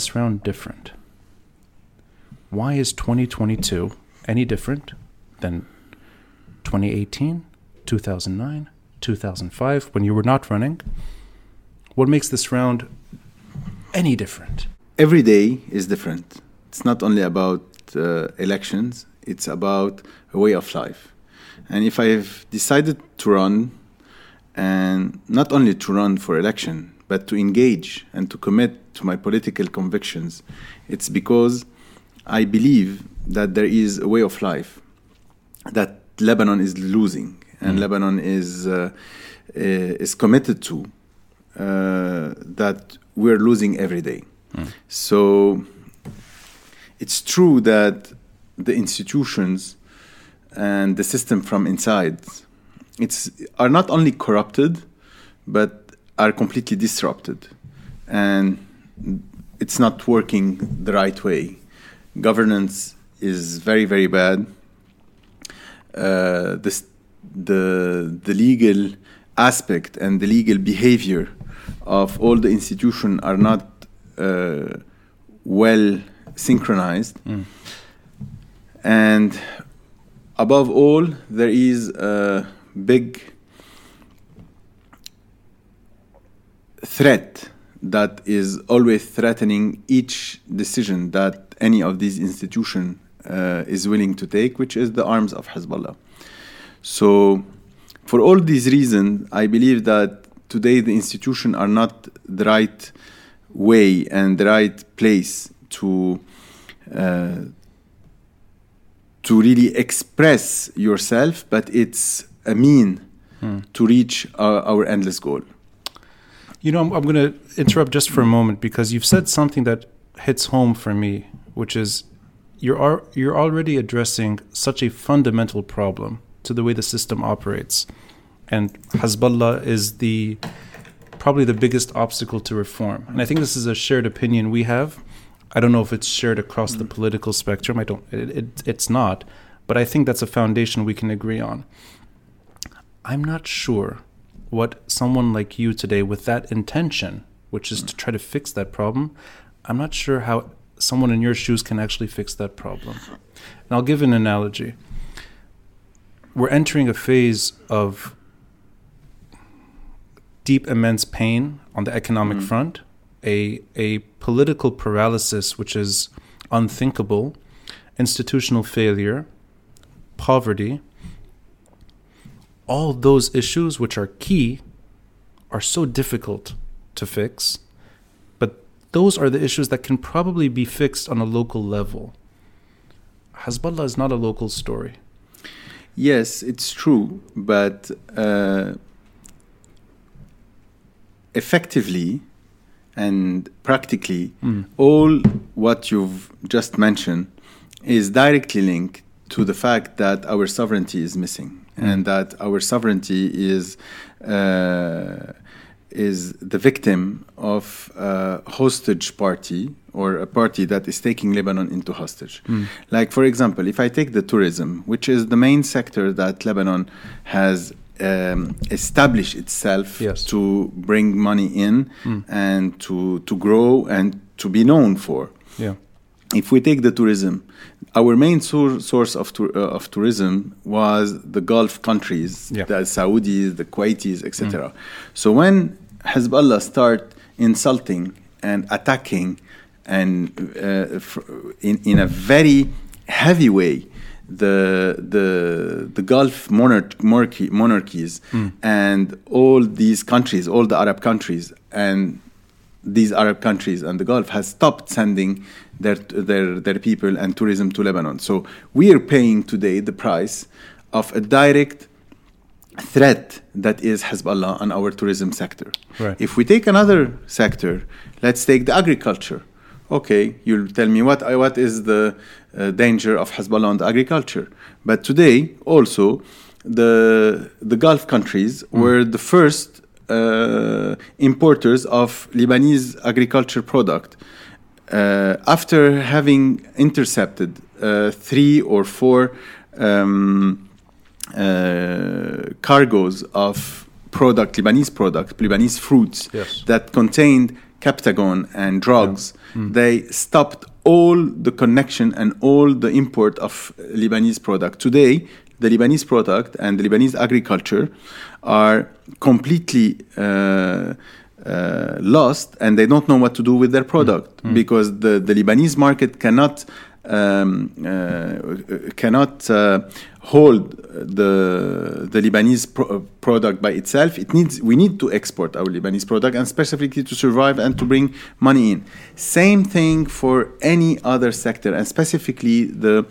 this round different? Why is 2022 any different than 2018, 2009, 2005 when you were not running? What makes this round any different? Every day is different. It's not only about uh, elections, it's about a way of life. And if I've decided to run, and not only to run for election, but to engage and to commit to my political convictions, it's because I believe that there is a way of life that Lebanon is losing and Mm. Lebanon is uh, uh, is committed to uh, that we're losing every day. Mm. So it's true that the institutions and the system from inside it's are not only corrupted but are completely disrupted and it's not working the right way. Governance is very very bad. Uh, the, the the legal aspect and the legal behavior of all the institutions are not uh, well synchronized. Mm. and above all there is a big threat that is always threatening each decision that any of these institutions uh, is willing to take, which is the arms of Hezbollah. So, for all these reasons, I believe that today the institutions are not the right way and the right place to uh, to really express yourself, but it's a mean Hmm. to reach our, our endless goal. You know, I'm, I'm going to interrupt just for a moment because you've said something that hits home for me, which is you're ar- you're already addressing such a fundamental problem to the way the system operates, and Hezbollah is the probably the biggest obstacle to reform. And I think this is a shared opinion we have. I don't know if it's shared across the mm. political spectrum. I don't. It, it, it's not, but I think that's a foundation we can agree on. I'm not sure what someone like you today, with that intention, which is to try to fix that problem, I'm not sure how someone in your shoes can actually fix that problem. And I'll give an analogy. We're entering a phase of deep, immense pain on the economic Mhm. front, a, a political paralysis which is unthinkable, institutional failure, poverty. All those issues, which are key, are so difficult to fix, but those are the issues that can probably be fixed on a local level. Hezbollah is not a local story. Yes, it's true, but uh, effectively and practically, Mm. all what you've just mentioned is directly linked to the fact that our sovereignty is missing and that our sovereignty is uh, is the victim of a hostage party or a party that is taking Lebanon into hostage. Mm. Like, for example, if I take the tourism, which is the main sector that Lebanon has um, established itself Yes. to bring money in Mm. and to, to grow and to be known for. Yeah. If we take the tourism, our main sour- source of, tour- uh, of tourism was the Gulf countries, Yeah. the Saudis, the Kuwaitis, etc. So when Hezbollah start insulting and attacking and uh, fr- in, in a very heavy way the the the Gulf monarch, monarchy, monarchies Mm. and all these countries, all the Arab countries, and these Arab countries and the Gulf has stopped sending their their their people and tourism to Lebanon. So we are paying today the price of a direct threat that is Hezbollah on our tourism sector. Right. If we take another sector, let's take the agriculture. Okay, you'll tell me what what is the uh, danger of Hezbollah on the agriculture. But today, also, the the Gulf countries were the first uh, importers of Lebanese agriculture product. Uh, after having intercepted uh, three or four um, uh, cargoes of product, Lebanese product, Lebanese fruits Yes. that contained Captagon and drugs, they stopped all the connection and all the import of Lebanese product. Today, the Lebanese product and the Lebanese agriculture are completely uh, uh, lost and they don't know what to do with their product because the, the Lebanese market cannot um, uh, cannot uh, hold the the Lebanese pro- product by itself. It needs we need to export our Lebanese product and specifically to survive and to bring money in. Same thing for any other sector and specifically the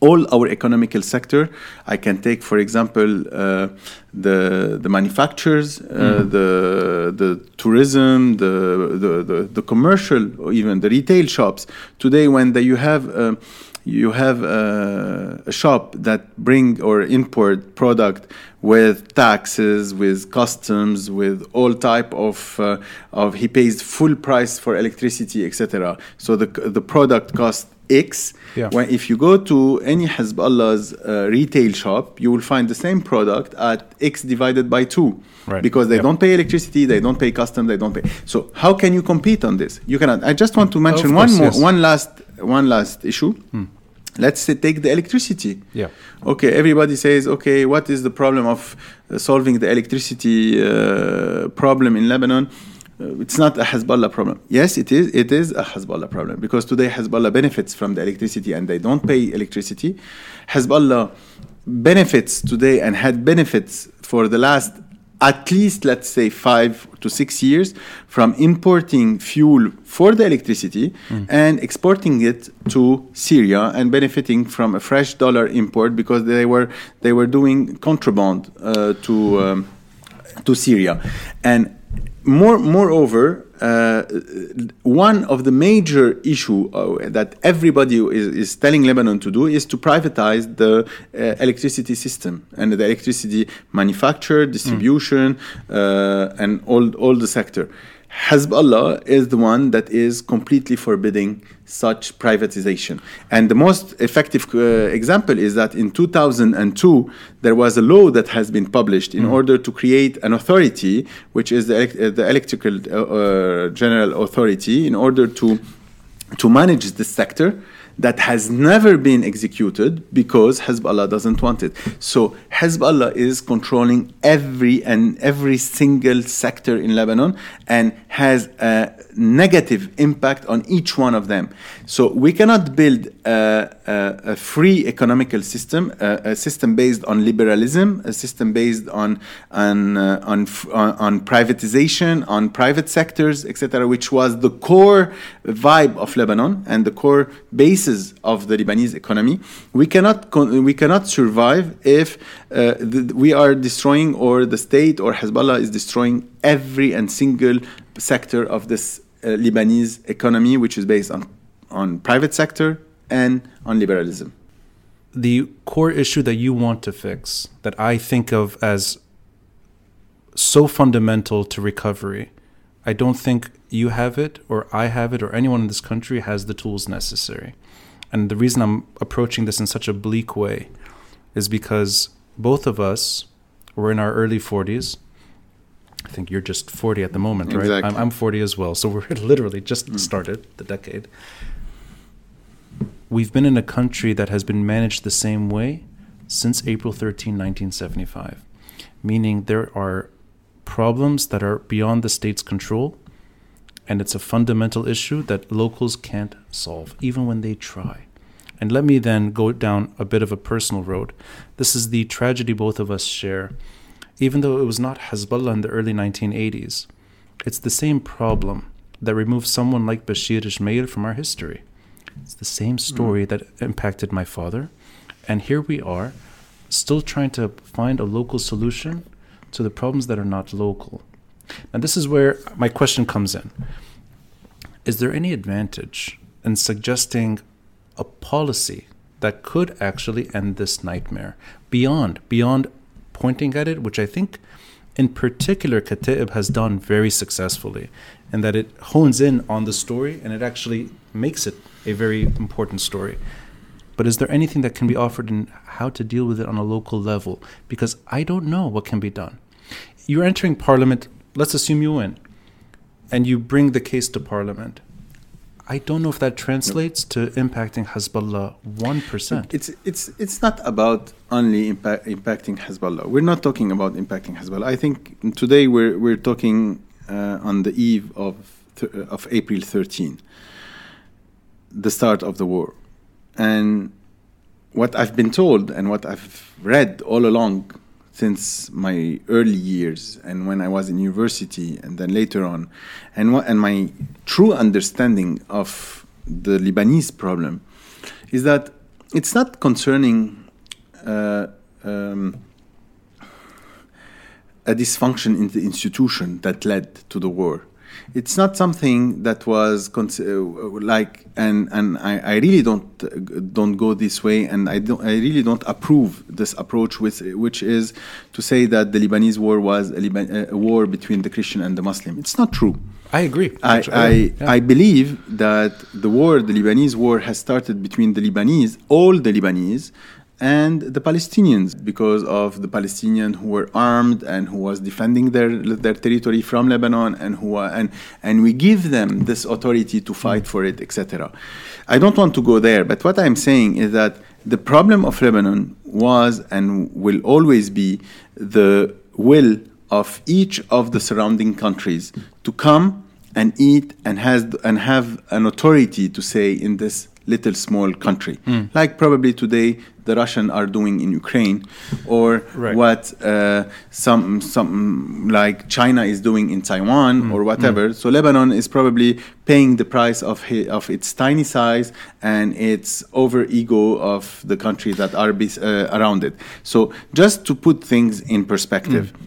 all our economical sector. I can take, for example, uh, the the manufacturers, uh, the the tourism, the, the the the commercial, or even the retail shops. Today, when the, you have uh, you have uh, a shop that bring or import product with taxes, with customs, with all type of uh, of he pays full price for electricity, etc. So the the product costs X. Yeah. When if you go to any Hezbollah's uh, retail shop, you will find the same product at X divided by two. Right. Because they Yep. don't pay electricity, they don't pay custom, they don't pay. So how can you compete on this? You cannot. I just want to mention one course, more, yes. Hmm. one last, one last issue. Let's say take the electricity. Yeah. Okay, everybody says, okay, what is the problem of uh, solving the electricity uh, problem in Lebanon? Uh, it's not a Hezbollah problem. Yes, it is. It is a Hezbollah problem because today Hezbollah benefits from the electricity and they don't pay electricity. Hezbollah benefits today and had benefits for the last at least let's say five to six years from importing fuel for the electricity and exporting it to Syria and benefiting from a fresh dollar import because they were they were doing contraband uh, to um, to Syria and more moreover uh, one of the major issue uh, that everybody is, is telling Lebanon to do is to privatize the uh, electricity system and the electricity manufacture, distribution, uh, and all all the sector. Hezbollah is the one that is completely forbidding such privatization. And the most effective uh, example is that in 2002, there was a law that has been published in order to create an authority, which is the, uh, the Electrical uh, uh, General Authority, in order to, to manage this sector that has never been executed because Hezbollah doesn't want it. So Hezbollah is controlling every and every single sector in Lebanon and has a negative impact on each one of them. So we cannot build a, a, a free economical system, a, a system based on liberalism, a system based on on uh, on, on on privatization, on private sectors, etc., which was the core vibe of Lebanon and the core basis of the Lebanese economy. We cannot we cannot survive if uh, we are destroying or the state or Hezbollah is destroying every and single sector of this Uh, Lebanese economy, which is based on on private sector and on liberalism. the core issue that you want to fix that I think of as so fundamental to recovery, I don't think you have it or I have it or anyone in this country has the tools necessary. And the reason I'm approaching this in such a bleak way is because both of us were in our early 40s. I think you're just 40 at the moment, right? Exactly. I'm, I'm 40 as well. So we're literally just mm. started the decade we've been in a country that has been managed the same way since April 13, 1975, meaning there are problems that are beyond the state's control, and it's a fundamental issue that locals can't solve, even when they try. And let me then go down a bit of a personal road. This is the tragedy both of us share. Even though it was not Hezbollah in the early 1980s, it's the same problem that removed someone like Bashir Gemayel from our history. It's the same hmm. story that impacted my father. And here we are, still trying to find a local solution to the problems that are not local. And this is where my question comes in. Is there any advantage in suggesting a policy that could actually end this nightmare beyond beyond pointing at it, which I think in particular Kataeb has done very successfully, and that it hones in on the story and it actually makes it a very important story. But is there anything that can be offered in how to deal with it on a local level? Because I don't know what can be done. You're entering parliament, let's assume you win. and you bring the case to parliament. I don't know if that translates to impacting Hezbollah 1%. It's it's it's not about only impact, impacting Hezbollah. We're not talking about impacting Hezbollah. I think today we're we're talking uh, on the eve of th- of April 13, the start of the war, and what I've been told and what I've read all along since my early years and when I was in university and then later on, and and my true understanding of the Lebanese problem is that it's not concerning uh, um, a dysfunction in the institution that led to the war it's not something that was uh, like and and I, I really don't don't go this way and I don't I really don't approve this approach with which is to say that the Lebanese war was a, Liban, a war between the Christian and the Muslim. It's not true. I agree. I, I, yeah. I believe that the war the Lebanese war has started between the Lebanese all the Lebanese and the Palestinians because of the Palestinians who were armed and who was defending their their territory from Lebanon and who are, and and we give them this authority to fight for it etc I don't want to go there but what I'm saying is that the problem of Lebanon was and will always be the will of each of the surrounding countries to come and eat and has and have an authority to say in this little small country, mm. like probably today the Russian are doing in Ukraine, or right. what uh, some some like China is doing in Taiwan mm. or whatever. Mm. So Lebanon is probably paying the price of his, of its tiny size and its over ego of the countries that are uh, around it. So just to put things in perspective. Mm.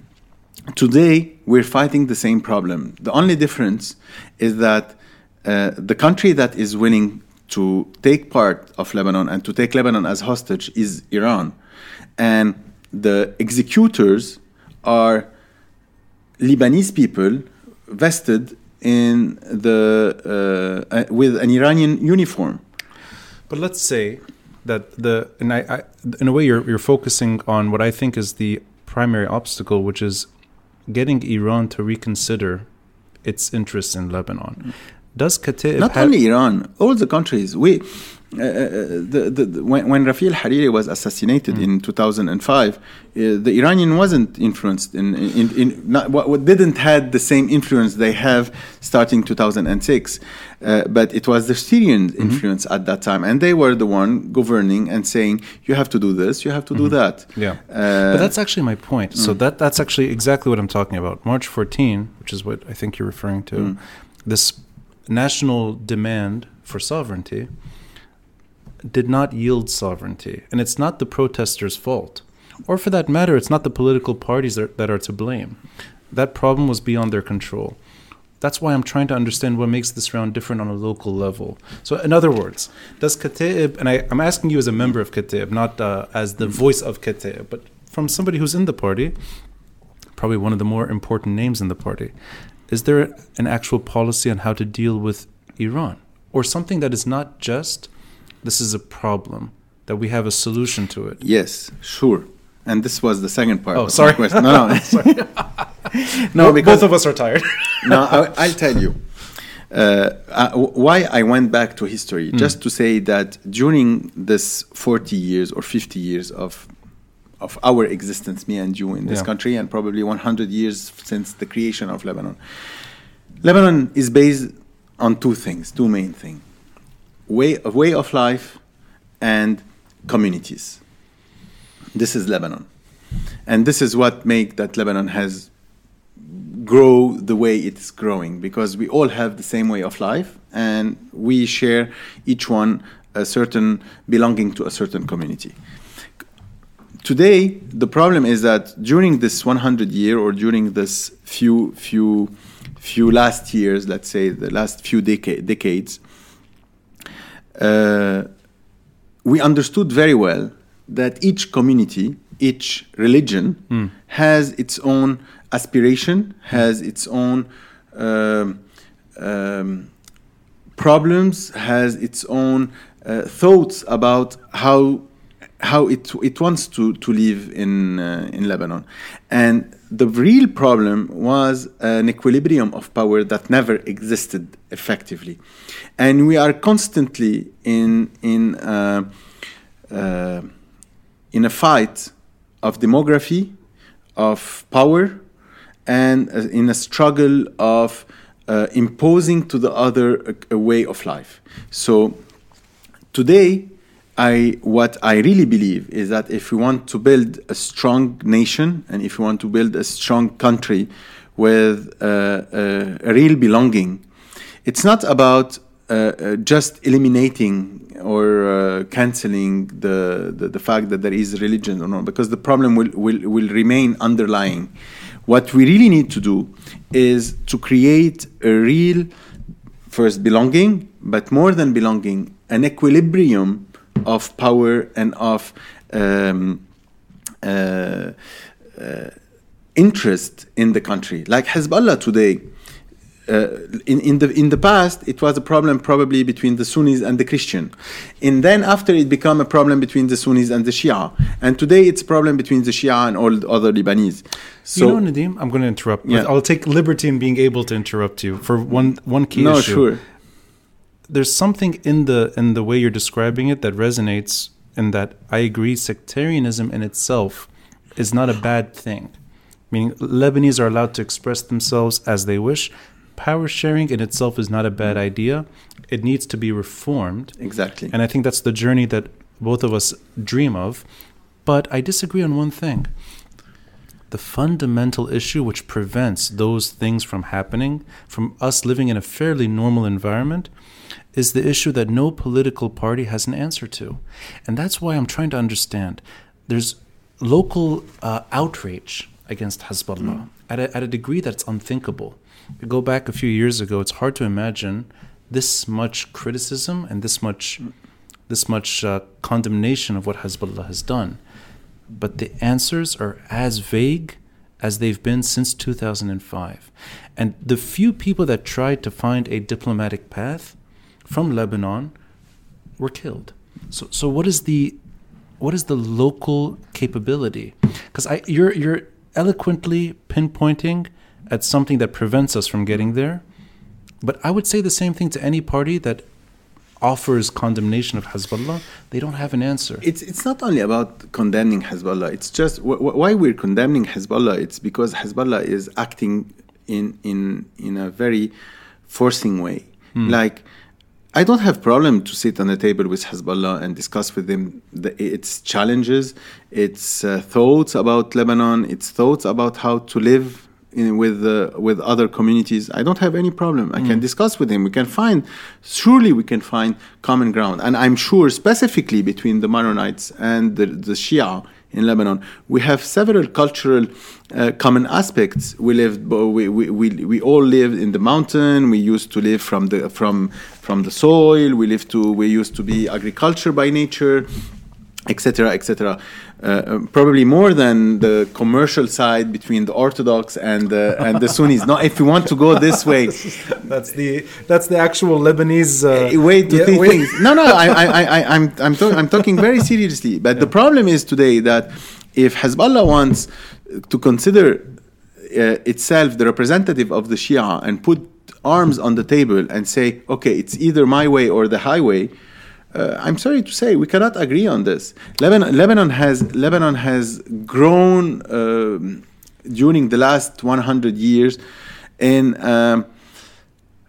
Today, we're fighting the same problem. The only difference is that uh, the country that is willing to take part of Lebanon and to take Lebanon as hostage is Iran. And the executors are Lebanese people vested in the uh, uh, with an Iranian uniform. But let's say that the and I, I, in a way you're you're focusing on what I think is the primary obstacle, which is getting Iran to reconsider its interests in Lebanon. Does Kataeb not only Iran, all the countries we. Uh, uh, the, the, the, when, when Rafic Hariri was assassinated mm. in 2005, uh, the Iranian wasn't influenced in, in, in not, what, didn't had the same influence they have starting 2006, uh, but it was the Syrian mm-hmm. influence at that time, and they were the one governing and saying you have to do this, you have to mm-hmm. do that. Yeah, uh, but that's actually my point. Mm. So that that's actually exactly what I'm talking about. March 14, which is what I think you're referring to, mm. this national demand for sovereignty did not yield sovereignty. And it's not the protesters' fault. Or for that matter, it's not the political parties that, that are to blame. That problem was beyond their control. That's why I'm trying to understand what makes this round different on a local level. So, in other words, does Kataeb, and I, am asking you as a member of Kataeb, not uh, as the voice of Kataeb, but from somebody who's in the party, probably one of the more important names in the party, is there an actual policy on how to deal with Iran? Or something that is not just this is a problem, that we have a solution to it? Yes, sure. And this was the second part. Oh, sorry. No, no. no, because both of us are tired. no, I, will tell you. Uh, uh, why I went back to history, mm. just to say that during this 40 years or 50 years of of our existence, me and you in this yeah. country, and probably 100 years since the creation of Lebanon. Lebanon is based on two things, two main things: way of way of life and communities. This is Lebanon, and this is what makes that Lebanon has grow the way it's growing because we all have the same way of life and we share each one a certain belonging to a certain community today the problem is that during this 100 year or during this few few few last years let's say the last few deca- decades uh, we understood very well that each community each religion mm. has its own aspiration has its own um, um, problems has its own uh, thoughts about how how it it wants to to live in uh, in Lebanon, and the real problem was an equilibrium of power that never existed effectively, and we are constantly in in uh, uh, in a fight of demography, of power, and uh, in a struggle of uh, imposing to the other a, a way of life. So today I, what I really believe is that if we want to build a strong nation and if we want to build a strong country with uh, uh, a real belonging, it's not about uh, uh just eliminating or uh, canceling the, the, the, fact that there is religion or not, because the problem will, will, will remain underlying. What we really need to do is to create a real, first, belonging, but more than belonging, an equilibrium of power and of um, uh, uh, interest in the country. Like Hezbollah today, uh, in, in, the in the past, it was a problem probably between the Sunnis and the Christian, and then after it became a problem between the Sunnis and the Shia, and today it's a problem between the Shia and all the other Lebanese. So, you know, Nadim, I'm going to interrupt. Yeah. I'll take liberty in being able to interrupt you for one one key no, issue. sure there's something in the in the way you're describing it that resonates in that I agree sectarianism in itself is not a bad thing. Meaning Lebanese are allowed to express themselves as they wish. Power sharing in itself is not a bad idea. It needs to be reformed. Exactly. And I think that's the journey that both of us dream of. But I disagree on one thing. The fundamental issue which prevents those things from happening, from us living in a fairly normal environment, is the issue that no political party has an answer to. And that's why I'm trying to understand. There's local uh, outrage against Hezbollah mm. at, a, at a degree that's unthinkable. You go back a few years ago, it's hard to imagine this much criticism and this much, this much uh, condemnation of what Hezbollah has done. But the answers are as vague as they've been since 2005. And the few people that tried to find a diplomatic path from Lebanon were killed. So, so what is the what is the local capability? Because I you're you're eloquently pinpointing at something that prevents us from getting there. But I would say the same thing to any party that offers condemnation of Hezbollah, they don't have an answer. It's it's not only about condemning Hezbollah. It's just wh- why we're condemning Hezbollah. It's because Hezbollah is acting in in in a very forcing way. Hmm. Like I don't have problem to sit on a table with Hezbollah and discuss with them the, its challenges, its uh, thoughts about Lebanon, its thoughts about how to live in, with uh, with other communities. I don't have any problem. I mm. can discuss with him. We can find, surely we can find common ground. And I'm sure specifically between the Maronites and the, the Shia in Lebanon. We have several cultural uh, common aspects. We lived, we, we, we, we all lived in the mountain. We used to live from the from from the soil. We lived to we used to be agriculture by nature, etc., etc. Uh, probably more than the commercial side between the Orthodox and the and the Sunnis. no, if you want to go this way, that's the that's the actual Lebanese uh, way to yeah, things. No, no, I, I, I, I'm I'm, to- I'm talking very seriously. But yeah. the problem is today that if Hezbollah wants to consider uh, itself the representative of the Shia and put arms on the table and say, okay, it's either my way or the highway uh, I'm sorry to say we cannot agree on this. Lebanon, Lebanon has Lebanon has grown uh, during the last 100 years in um,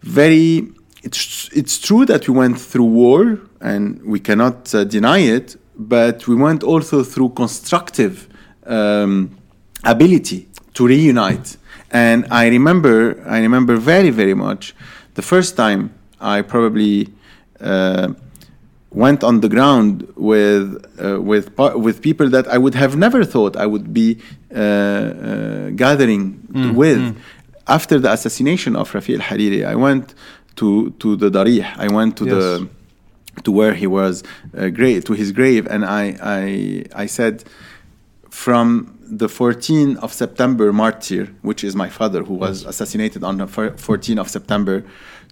very. It's it's true that we went through war and we cannot uh, deny it, but we went also through constructive um, ability to reunite. And I remember I remember very very much the first time I probably. Uh, went on the ground with uh, with with people that I would have never thought I would be uh, uh, gathering mm, with. Mm. After the assassination of Rafic al-Hariri, I went to to the Darih. I went to yes. the to where he was uh, grave to his grave, and I I I said from the 14th of September martyr, which is my father who was assassinated on the 14th of September,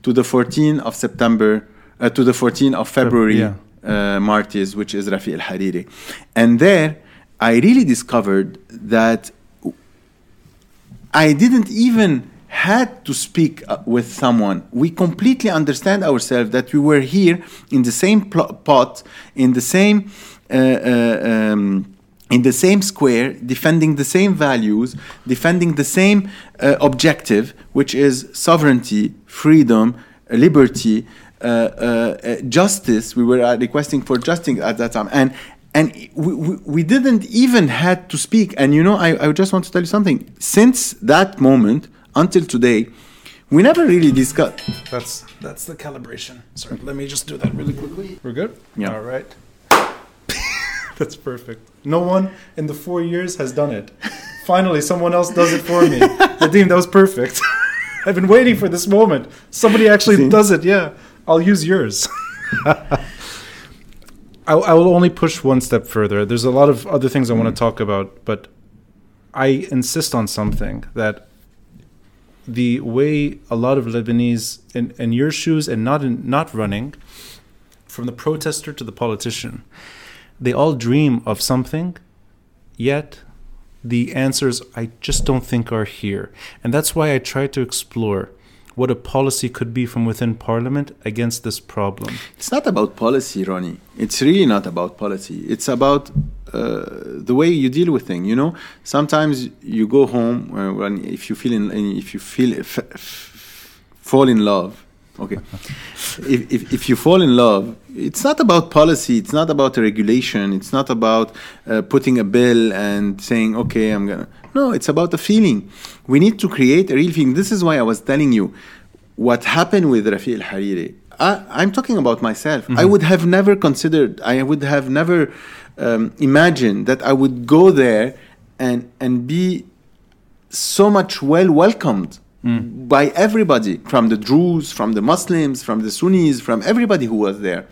to the 14th of September uh, to the 14th of February yeah. uh, martyrs, which is Rafic al Hariri. And there, I really discovered that I didn't even had to speak uh, with someone. We completely understand ourselves that we were here in the same pot, in the same. Uh, uh, um, in the same square, defending the same values, defending the same uh, objective, which is sovereignty, freedom, liberty, uh, uh, justice. We were requesting for justice at that time, and and we, we, we, didn't even had to speak. And you know, I, I just want to tell you something. Since that moment until today, we never really discussed. That's that's the calibration. Sorry, let me just do that really quickly. We're good. Yeah. All right. That's perfect. No one in the four years has done it. Finally, someone else does it for me. Nadim, that was perfect. I've been waiting for this moment. Somebody actually See? does it. Yeah, I'll use yours. I, I will only push one step further. There's a lot of other things I want to talk about, but I insist on something that the way a lot of Lebanese in, in your shoes and not in, not running, from the protester to the politician, they all dream of something, yet the answers I just don't think are here. And that's why I try to explore what a policy could be from within Parliament against this problem. It's not about policy, Ronnie. It's really not about policy. It's about uh, the way you deal with things. You know, sometimes you go home uh, when if you feel in, if you feel fall in love. Okay, if, if if you fall in love, it's not about policy. It's not about a regulation. It's not about uh, putting a bill and saying, okay, I'm gonna. No, it's about the feeling. We need to create a real feeling. This is why I was telling you what happened with Rafic Al Hariri. I, am talking about myself. Mm-hmm. I would have never considered, I would have never um, imagined that I would go there and, and be so much well welcomed mm. by everybody from the Druze, from the Muslims, from the Sunnis, from everybody who was there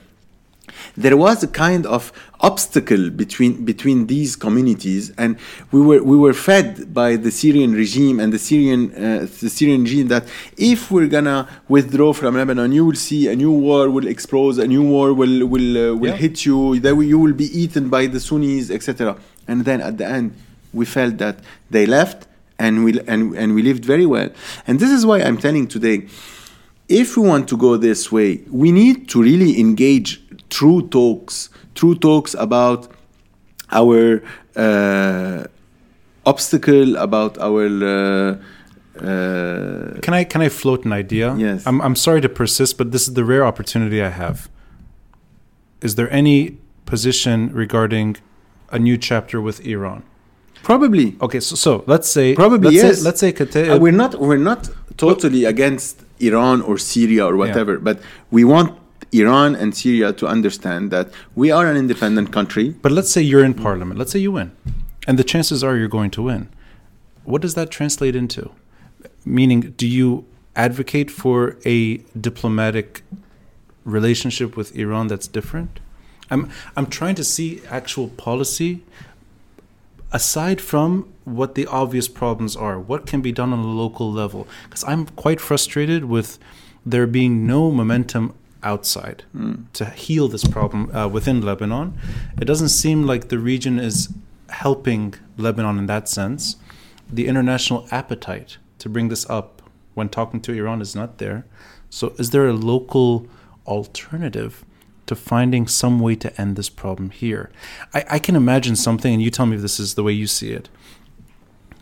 there was a kind of obstacle between between these communities, and we were we were fed by the Syrian regime and the Syrian uh, the Syrian regime that if we're gonna withdraw from Lebanon, you will see a new war will explode, a new war will will uh, will yeah. hit you, that you will be eaten by the Sunnis, etc. And then at the end, we felt that they left, and we and and we lived very well. And this is why I'm telling today if we want to go this way, we need to really engage true talks, true talks about our uh, obstacle, about our. Uh, uh, can I can I float an idea? Yes. I'm I'm sorry to persist, but this is the rare opportunity I have. Is there any position regarding a new chapter with Iran? Probably. Okay, so, so let's say probably let's yes. Say, let's say Qatar. Uh, we're not we're not totally against Iran or Syria or whatever, yeah. but we want Iran and Syria to understand that we are an independent country. But let's say you're in parliament. Let's say you win. And the chances are you're going to win. What does that translate into? Meaning, do you advocate for a diplomatic relationship with Iran that's different? I'm I'm trying to see actual policy aside from what the obvious problems are. What can be done on a local level? Because I'm quite frustrated with there being no momentum outside mm. to heal this problem uh, within Lebanon. It doesn't seem like the region is helping Lebanon in that sense. The international appetite to bring this up when talking to Iran is not there. So, is there a local alternative to finding some way to end this problem here? I, I can imagine something, and you tell me if this is the way you see it.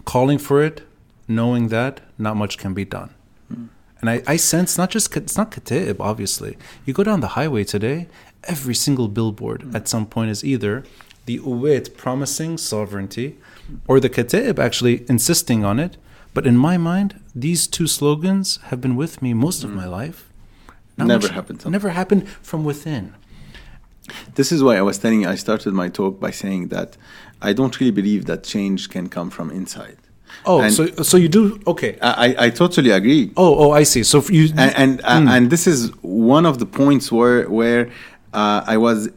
Calling for it, knowing that not much can be done. Mm. And I, I sense not just it's not Kataeb, obviously. You go down the highway today, every single billboard mm. at some point is either the Uwait promising sovereignty or the Kataeb actually insisting on it. But in my mind, these two slogans have been with me most of mm. my life. Not never much, happened. Never happened from within. This is why I was telling you, I started my talk by saying that I don't really believe that change can come from inside. Oh, and so so you do okay. I, I totally agree. Oh, oh, I see. So you and and, mm. and this is one of the points where where uh, I was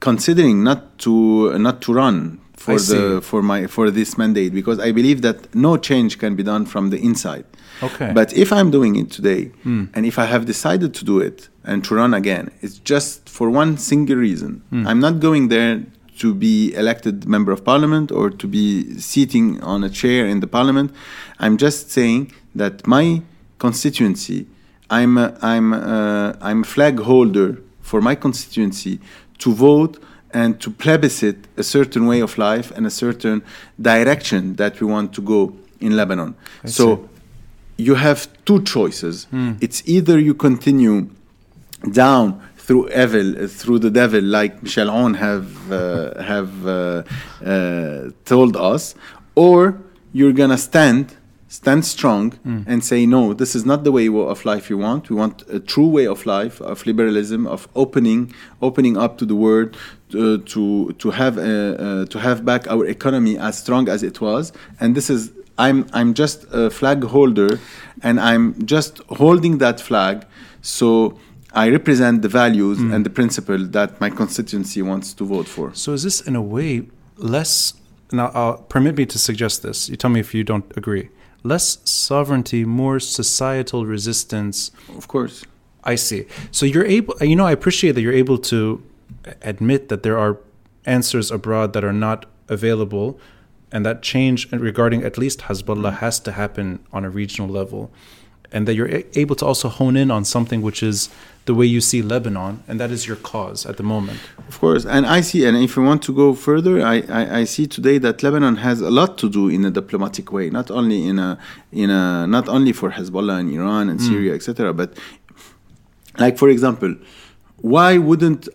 considering not to not to run for I the see. for my for this mandate because I believe that no change can be done from the inside. Okay. But if I'm doing it today, mm. and if I have decided to do it and to run again, it's just for one single reason. Mm. I'm not going there to be elected member of parliament or to be sitting on a chair in the parliament. I'm just saying that my constituency, I'm a, I'm a, I'm a flag holder for my constituency to vote and to plebiscite a certain way of life and a certain direction that we want to go in Lebanon. I so see. You have two choices. It's either you continue down through evil, uh, through the devil, like Michel Aoun have uh, have uh, uh, told us, or you're gonna stand, stand strong, and say no. This is not the way of life you want. We want a true way of life, of liberalism, of opening, opening up to the world, to to, to have uh, uh, to have back our economy as strong as it was. And this is I'm I'm just a flag holder, and I'm just holding that flag. So I represent the values and the principle that my constituency wants to vote for. So is this in a way less? Now, uh, permit me to suggest this. You tell me if you don't agree. Less sovereignty, more societal resistance. Of course. I see. So you're able. You know, I appreciate that you're able to admit that there are answers abroad that are not available, and that change regarding at least Hezbollah mm. has to happen on a regional level, and that you're able to also hone in on something which is the way you see Lebanon, and that is your cause at the moment. Of course, and I see, and if we want to go further, I, I, I see today that Lebanon has a lot to do in a diplomatic way, not only in a in a not only for Hezbollah and Iran and mm. Syria, etc. But like for example, why wouldn't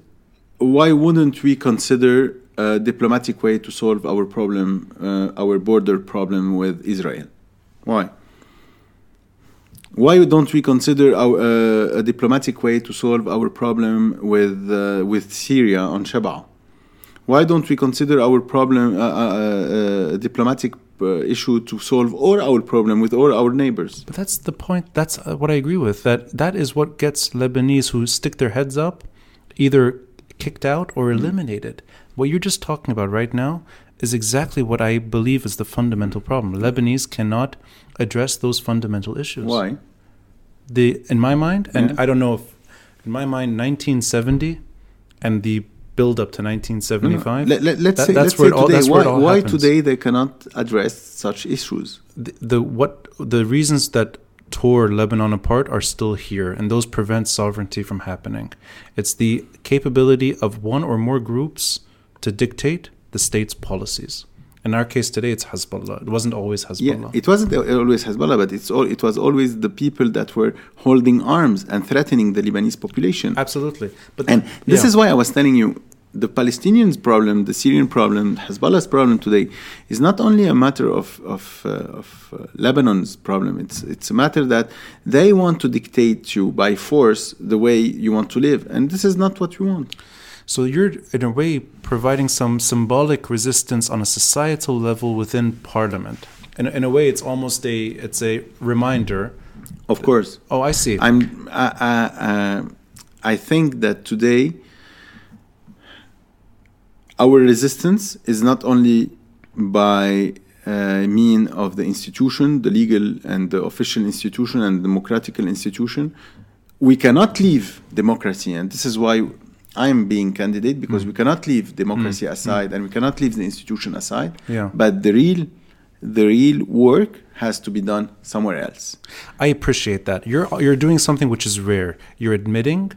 why wouldn't we consider a diplomatic way to solve our problem, uh, our border problem with Israel? Why? Why don't we consider our, uh, a diplomatic way to solve our problem with uh, with Syria on Shebaa? Why don't we consider our problem uh, uh, uh, a diplomatic uh, issue to solve all our problem with all our neighbors? But that's the point. That's uh, what I agree with. That that is what gets Lebanese who stick their heads up either kicked out or eliminated. What you're just talking about right now is exactly what I believe is the fundamental problem. Mm-hmm. Lebanese cannot address those fundamental issues. Why? The in my mind, and Yeah. I don't know if in my mind, 1970 and the build up to No, no. 1975. Let, let, let's that- say, that's let's where say all- today, that's where why, why today they cannot address such issues? the, the what the reasons that tore Lebanon apart are still here, and those prevent sovereignty from happening. It's the capability of one or more groups to dictate the state's policies. In our case today, it's Hezbollah. It wasn't always Hezbollah. Yeah, it wasn't always Hezbollah, but it's all, it was always the people that were holding arms and threatening the Lebanese population. Absolutely. But And this yeah. is why I was telling you the Palestinians' problem, the Syrian problem, Hezbollah's problem today is not only a matter of of, uh, of uh, Lebanon's problem. It's it's a matter that they want to dictate you by force the way you want to live, and this is not what we want. So you're in a way providing some symbolic resistance on a societal level within Parliament. In, in a way, it's almost a it's a reminder. Of course, Oh, I see. I'm. I, I, uh, I think that today our resistance is not only by uh, mean of the institution, the legal and the official institution and democratical institution. We cannot leave democracy, and this is why I am being candidate because we cannot leave democracy aside and we cannot leave the institution aside. Yeah. But the real, the real work has to be done somewhere else. I appreciate that. You're you're doing something which is rare. You're admitting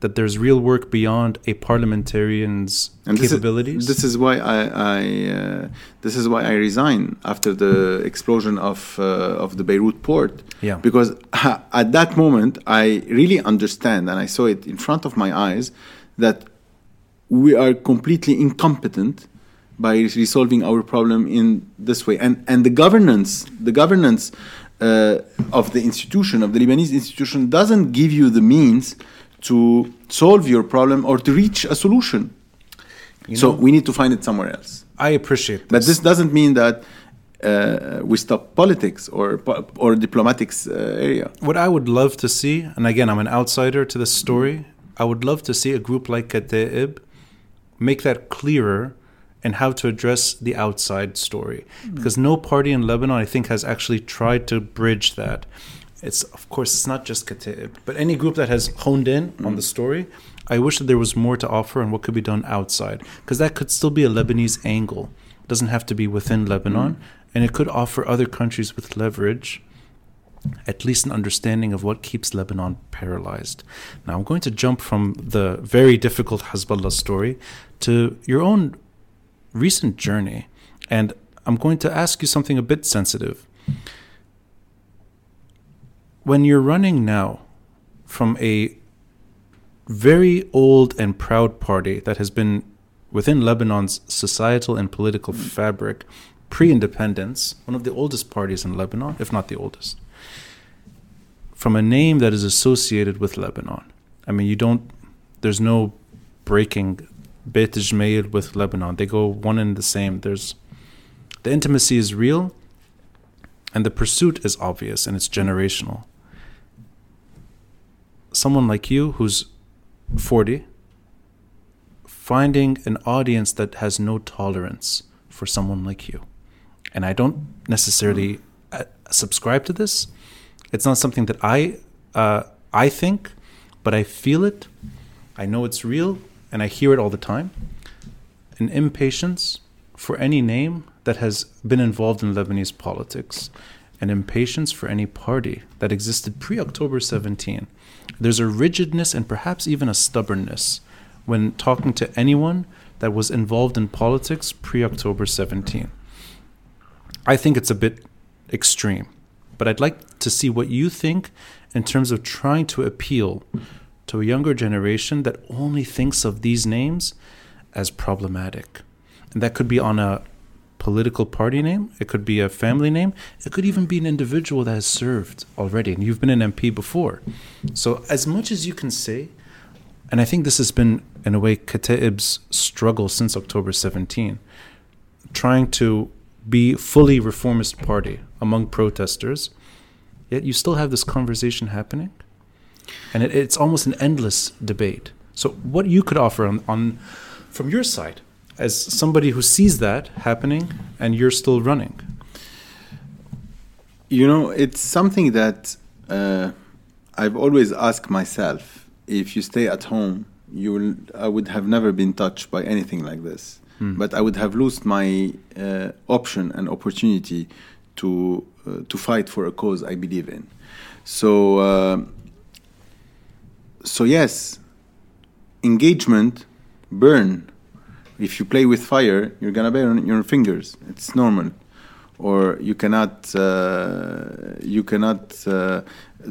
that there's real work beyond a parliamentarian's And this is- capabilities. This is, why I, I uh, this is why I resign after the explosion of uh, of the Beirut port. Yeah. Because at that moment I really understand, and I saw it in front of my eyes, that we are completely incompetent by resolving our problem in this way, and and the governance, the governance. Uh, of the institution of the Lebanese institution doesn't give you the means to solve your problem or to reach a solution. You so know, we need to find it somewhere else. I appreciate this. But this doesn't mean that uh, we stop politics or or diplomatics uh, area. what I would love to see, and again, I'm an outsider to this story. I would love to see a group like Kataeb make that clearer and how to address the outside story. Because no party in Lebanon, I think, has actually tried to bridge that. It's of course it's not just Kataeb, but any group that has honed in on the story I wish that there was more to offer on what could be done outside, because that could still be a Lebanese angle. It doesn't have to be within Lebanon, mm. and it could offer other countries with leverage at least an understanding of what keeps Lebanon paralyzed. Now, I'm going to jump from the very difficult Hezbollah story to your own recent journey, and I'm going to ask you something a bit sensitive. When you're running now from a very old and proud party that has been within Lebanon's societal and political fabric pre independence, one of the oldest parties in Lebanon, if not the oldest, from a name that is associated with Lebanon. I mean, you don't, there's no breaking Beit Gemayel with Lebanon. They go one and the same. There's, the intimacy is real and the pursuit is obvious and it's generational. Someone like you who's 40, finding an audience that has no tolerance for someone like you. And I don't necessarily uh, subscribe to this. It's not something that I uh, I think, but I feel it. I know it's real, and I hear it all the time. An impatience for any name that has been involved in Lebanese politics, an impatience for any party that existed pre October 17 there's a rigidness and perhaps even a stubbornness when talking to anyone that was involved in politics pre October 17. I think it's a bit extreme, but I'd like to see what you think in terms of trying to appeal to a younger generation that only thinks of these names as problematic. And that could be on a political party name, it could be a family name, it could even be an individual that has served already, and you've been an MP before. So, as much as you can say, and I think this has been, in a way, Kataeb's struggle since October 17, trying to be fully reformist party among protesters, yet you still have this conversation happening, and it, it's almost an endless debate. So, what you could offer on, on from your side as somebody who sees that happening and you're still running? You know, it's something that uh, I've always asked myself. If you stay at home, you will. I would have never been touched by anything like this, hmm. but I would have lost my uh, option and opportunity to to fight for a cause I believe in. So, uh, so yes, engagement, burn if you play with fire, you're gonna burn your fingers. It's normal. Or you cannot uh, you cannot uh,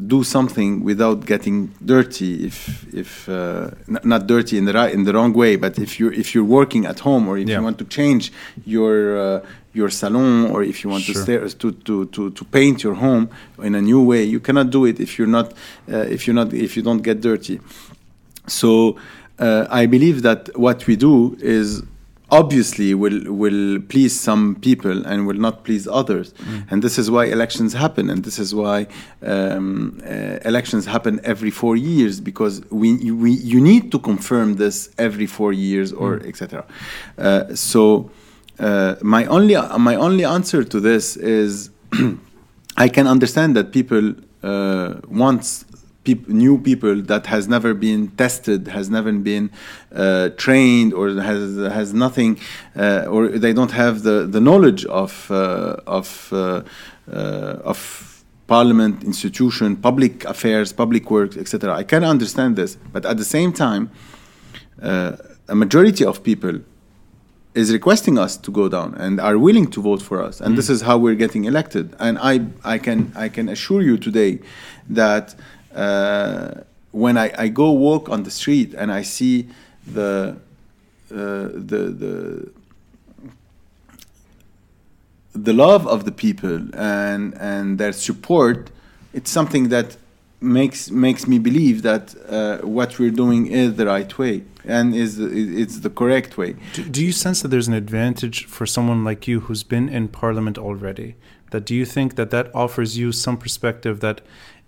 do something without getting dirty. If if uh, n- not dirty in the right in the wrong way, but if you're if you're working at home or if yeah. you want to change your uh, your salon or if you want sure. to, stay, to, to, to, to paint your home in a new way you cannot do it if you're not uh, if you're not if you don't get dirty so uh, I believe that what we do is obviously will will please some people and will not please others mm. and this is why elections happen and this is why um, uh, elections happen every four years because we, we you need to confirm this every four years or mm. etc uh, so uh, my only my only answer to this is I can understand that people uh, want peop- new people that has never been tested, has never been uh, trained, or has has nothing, uh, or they don't have the the knowledge of uh, of uh, uh, of parliament institution, public affairs, public works, etc. I can understand this, but at the same time, uh, a majority of people is requesting us to go down and are willing to vote for us and mm. this is how we're getting elected and i i can i can assure you today that uh, when I, I go walk on the street and I see the uh, the the the love of the people and and their support, it's something that makes makes me believe that uh, what we're doing is the right way and is it's the correct way. Do, do, you sense that there's an advantage for someone like you who's been in Parliament already? That do you think that that offers you some perspective that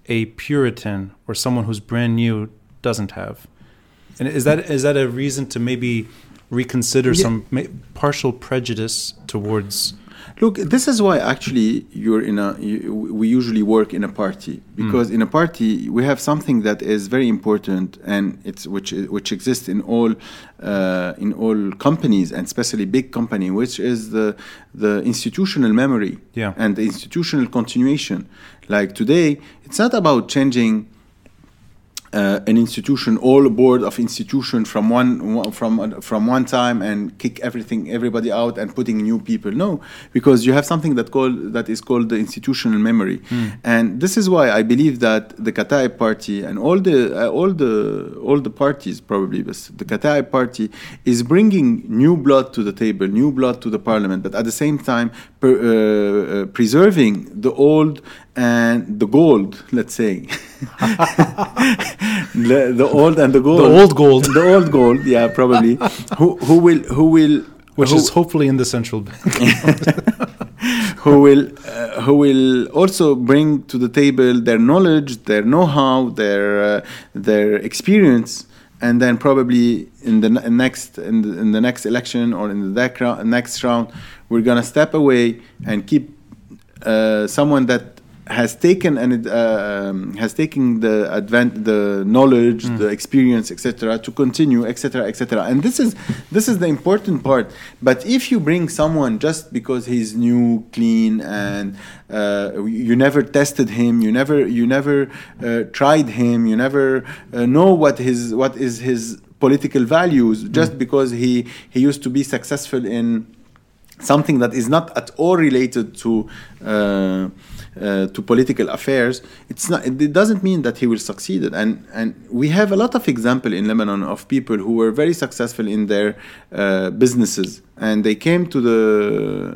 a Puritan or someone who's brand new doesn't have. And is that is that a reason to maybe reconsider yeah. some partial prejudice towards Look, this is why actually you're in a. You, we usually work in a party because in a party we have something that is very important and it's which which exists in all uh, in all companies and especially big company, which is the the institutional memory Yeah. and the institutional continuation. Like today, it's not about changing uh, an institution, all board of institution from one from from one time and kick everything everybody out and putting new people. No, because you have something that called that is called the institutional memory, and this is why I believe that the Kataeb party and all the uh, all the all the parties probably, but the Kataeb party is bringing new blood to the table, new blood to the parliament, but at the same time per, uh, uh, preserving the old and the gold, let's say. the, the old and the gold. The old gold. The old gold, yeah, probably. who who will who will Which who, is hopefully in the central bank. who will uh, who will also bring to the table their knowledge, their know-how, their uh, their experience, and then probably in the next in the, in the next election or in the next round, next round, we're gonna step away and keep uh, someone that has taken and uh, um, has taken the advent the knowledge the experience etc to continue etc etc and this is this is the important part. But if you bring someone just because he's new clean and uh, you never tested him you never you never uh, tried him you never uh, know what his what is his political values just because he he used to be successful in something that is not at all related to uh, to political affairs, it's not. It doesn't mean that he will succeed. And and we have a lot of example in Lebanon of people who were very successful in their uh, businesses, and they came to the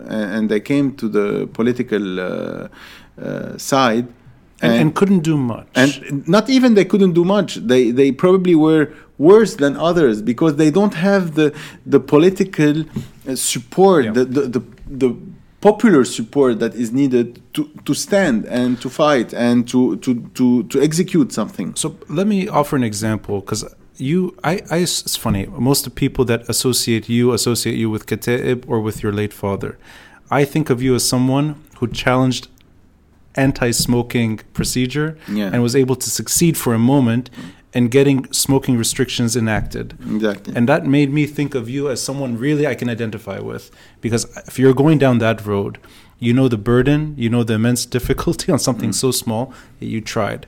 and they came to the political uh, uh, side. and, and couldn't do much. And not even they couldn't do much. They they probably were worse than others because they don't have the the political uh, support, Yeah. the, the the the popular support that is needed to to stand and to fight and to to to to execute something. So let me offer an example because you, I, I, it's funny. Most of the people that associate you associate you with Kataeb or with your late father. I think of you as someone who challenged anti-smoking procedure Yeah. and was able to succeed for a moment in getting smoking restrictions enacted. Exactly. And that made me think of you as someone really I can identify with. Because if you're going down that road, you know the burden, you know the immense difficulty on something Mm. so small that you tried.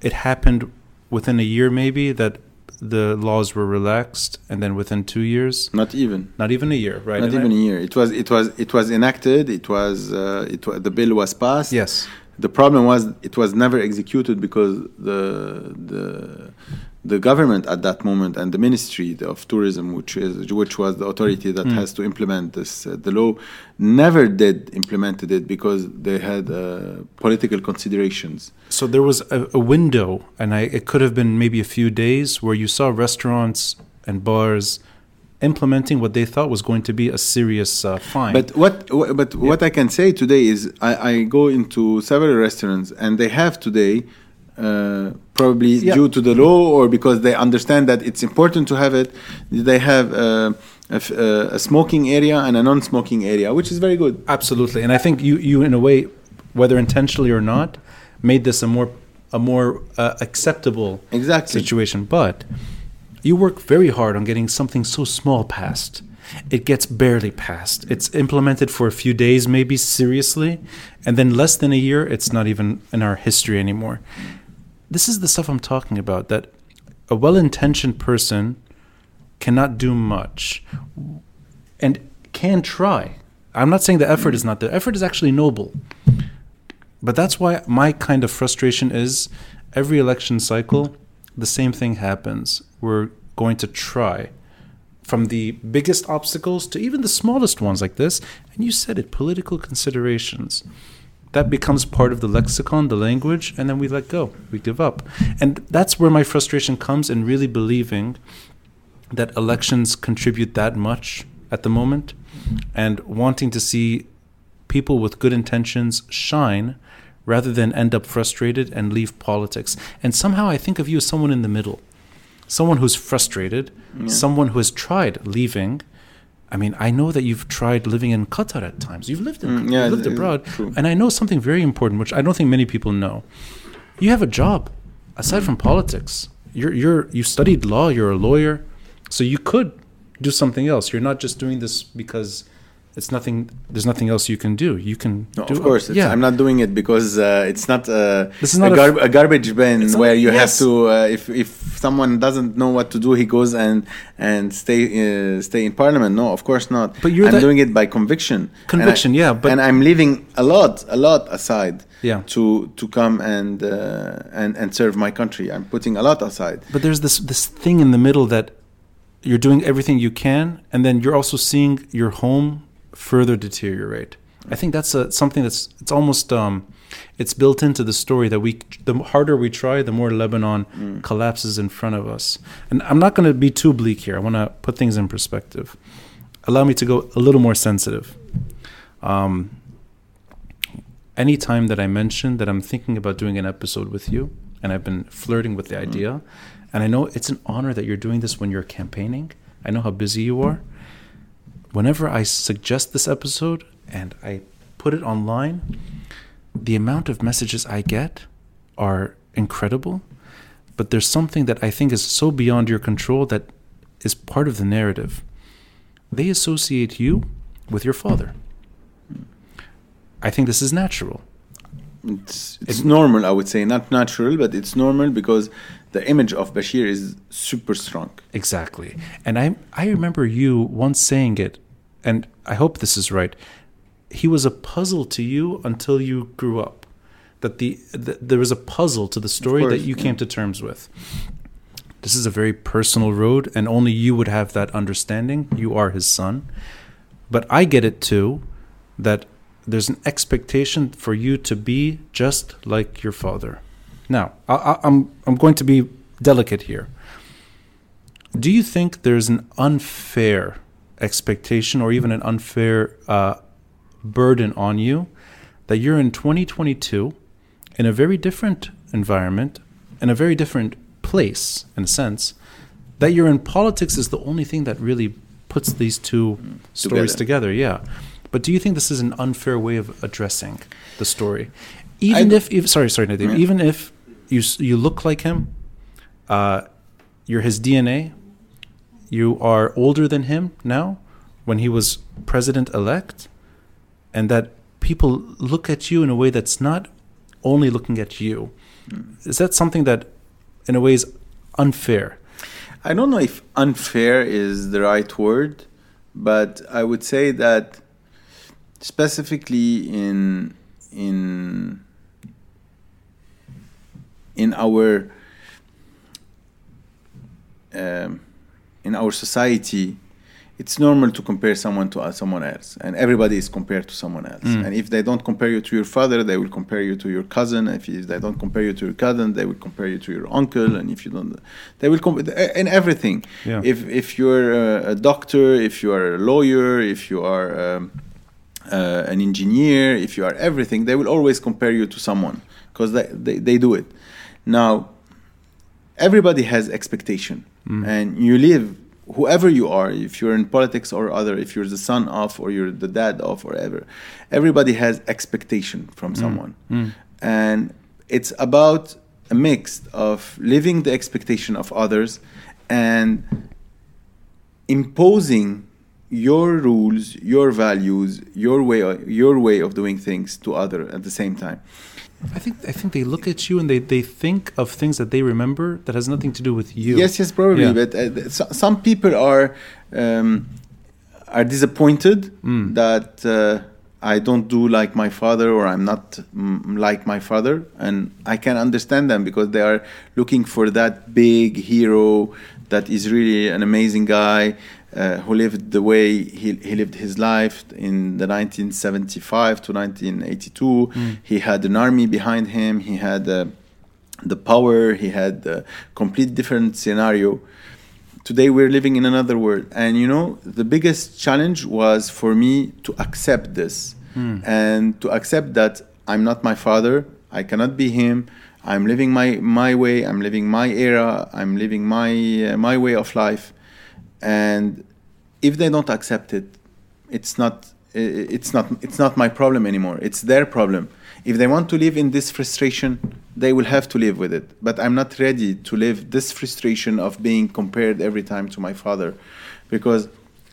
It happened within a year, maybe, that the laws were relaxed, and then within two years, not even. not even a year, right? Not And even I- a year. It was it was it was enacted. It was uh, it the bill was passed. Yes. The problem was it was never executed because the the the government at that moment and the Ministry of Tourism, which is which was the authority that Mm. has to implement this uh, the law, never did implemented it because they had uh, political considerations. So there was a, a window, and I, it could have been maybe a few days, where you saw restaurants and bars implementing what they thought was going to be a serious uh, fine. But what wh- but what I can say today is I, I go into several restaurants and they have today uh, probably Yeah. due to the law or because they understand that it's important to have it they have uh, a, f- uh, a smoking area and a non-smoking area which is very good Absolutely, and I think you, you in a way, whether intentionally or not, made this a more a more uh, acceptable exactly situation. But you work very hard on getting something so small passed. It gets barely passed. It's implemented for a few days, maybe seriously, and then less than a year, it's not even in our history anymore. This is the stuff I'm talking about. That a well-intentioned person cannot do much, and can try. I'm not saying the effort is not there. Effort is actually noble. But that's why my kind of frustration is every election cycle, the same thing happens. We're going to try from the biggest obstacles to even the smallest ones like this. And you said it political considerations. That becomes part of the lexicon, the language, and then we let go. We give up. And that's where my frustration comes in really believing that elections contribute that much at the moment and wanting to see people with good intentions shine rather than end up frustrated and leave politics. And somehow I think of you as someone in the middle, someone who's frustrated, someone who has tried leaving. I mean, I know that you've tried living in Qatar at times. You've lived in, Mm, yeah, you've lived abroad, true. and I know something very important, which I don't think many people know. You have a job aside from politics. You're you're you studied law. You're a lawyer, so you could do something else. You're not just doing this because it's nothing. There's nothing else you can do. You can No, do. of course, it's, yeah. I'm not doing it because uh, it's not, uh, This is not a, gar- a garbage bin not- where you have to. Uh, if if someone doesn't know what to do, he goes and and stay uh, stay in parliament. No, of course not. But you're I'm doing it by conviction. And I- Conviction, yeah, but- and I'm leaving a lot, a lot aside. Yeah. To to come and uh, and and serve my country. I'm putting a lot aside. But there's this this thing in the middle that you're doing everything you can, and then you're also seeing your home further deteriorate. I think that's a, something that's it's almost um, it's built into the story that we the harder we try, the more Lebanon collapses in front of us. And I'm not going to be too bleak here. I want to put things in perspective. Allow me to go a little more sensitive. Um, anytime that I mention that I'm thinking about doing an episode with you, and I've been flirting with the idea, and I know it's an honor that you're doing this when you're campaigning. I know how busy you are. Whenever I suggest this episode and I put it online, the amount of messages I get are incredible. But there's something that I think is so beyond your control that is part of the narrative. They associate you with your father. I think this is natural. It's, it's normal, I would say, not natural, but it's normal because the image of Bashir is super strong. Exactly. And I I remember you once saying it, and I hope this is right. He was a puzzle to you until you grew up. That the, the there was a puzzle to the story course, that you yeah. came to terms with. This is a very personal road, and only you would have that understanding. You are his son. But I get it too that there's an expectation for you to be just like your father. Now, I, I, I'm I'm going to be delicate here. Do you think there's an unfair expectation or even an unfair uh, burden on you that you're in 2022 in a very different environment, in a very different place, in a sense, that you're in politics is the only thing that really puts these two stories Together. together? Yeah. But do you think this is an unfair way of addressing the story? Even if, if sorry, sorry, Nadim, Yeah. even if you you look like him, uh, you're his DNA. You are older than him now, when he was president elect, and that people look at you in a way that's not only looking at you. Is that something that, in a way, is unfair? I don't know if unfair is the right word, but I would say that specifically in in in our um, in our society, it's normal to compare someone to uh, someone else, and everybody is compared to someone else. Mm. And if they don't compare you to your father, they will compare you to your cousin. If, they don't compare you to your cousin, they will compare you to your uncle. And if you don't, they will compare in everything. Yeah. If if you're a, a doctor, if you are a lawyer, if you are um, uh, an engineer, if you are everything, they will always compare you to someone because they, they, they do it. Now, everybody has expectation, mm-hmm. and you live whoever you are. If you're in politics or other, if you're the son of or you're the dad of or ever, everybody has expectation from mm-hmm. someone, mm-hmm. and it's about a mix of living the expectation of others and imposing your rules, your values, your way, your way of doing things to other at the same time. I think I think they look at you and they, they think of things that they remember that has nothing to do with you. Yes, yes, probably. Yeah. But uh, so, some people are um, are disappointed Mm. that uh, I don't do like my father or I'm not mm, like my father, and I can understand them because they are looking for that big hero that is really an amazing guy. Uh, who lived the way he, he lived his life in the 1975 to 1982 Mm. he had an army behind him. He had uh, the power. He had a complete different scenario. Today we're living in another world. And you know the biggest challenge was for me to accept this and to accept that i'm not my father. I cannot be him. I'm living my my way. I'm living my era. I'm living my uh, my way of life and if they don't accept it, it's not it's not it's not my problem anymore. It's their problem. If they want to live in this frustration, they will have to live with it. But I'm not ready to live this frustration of being compared every time to my father, because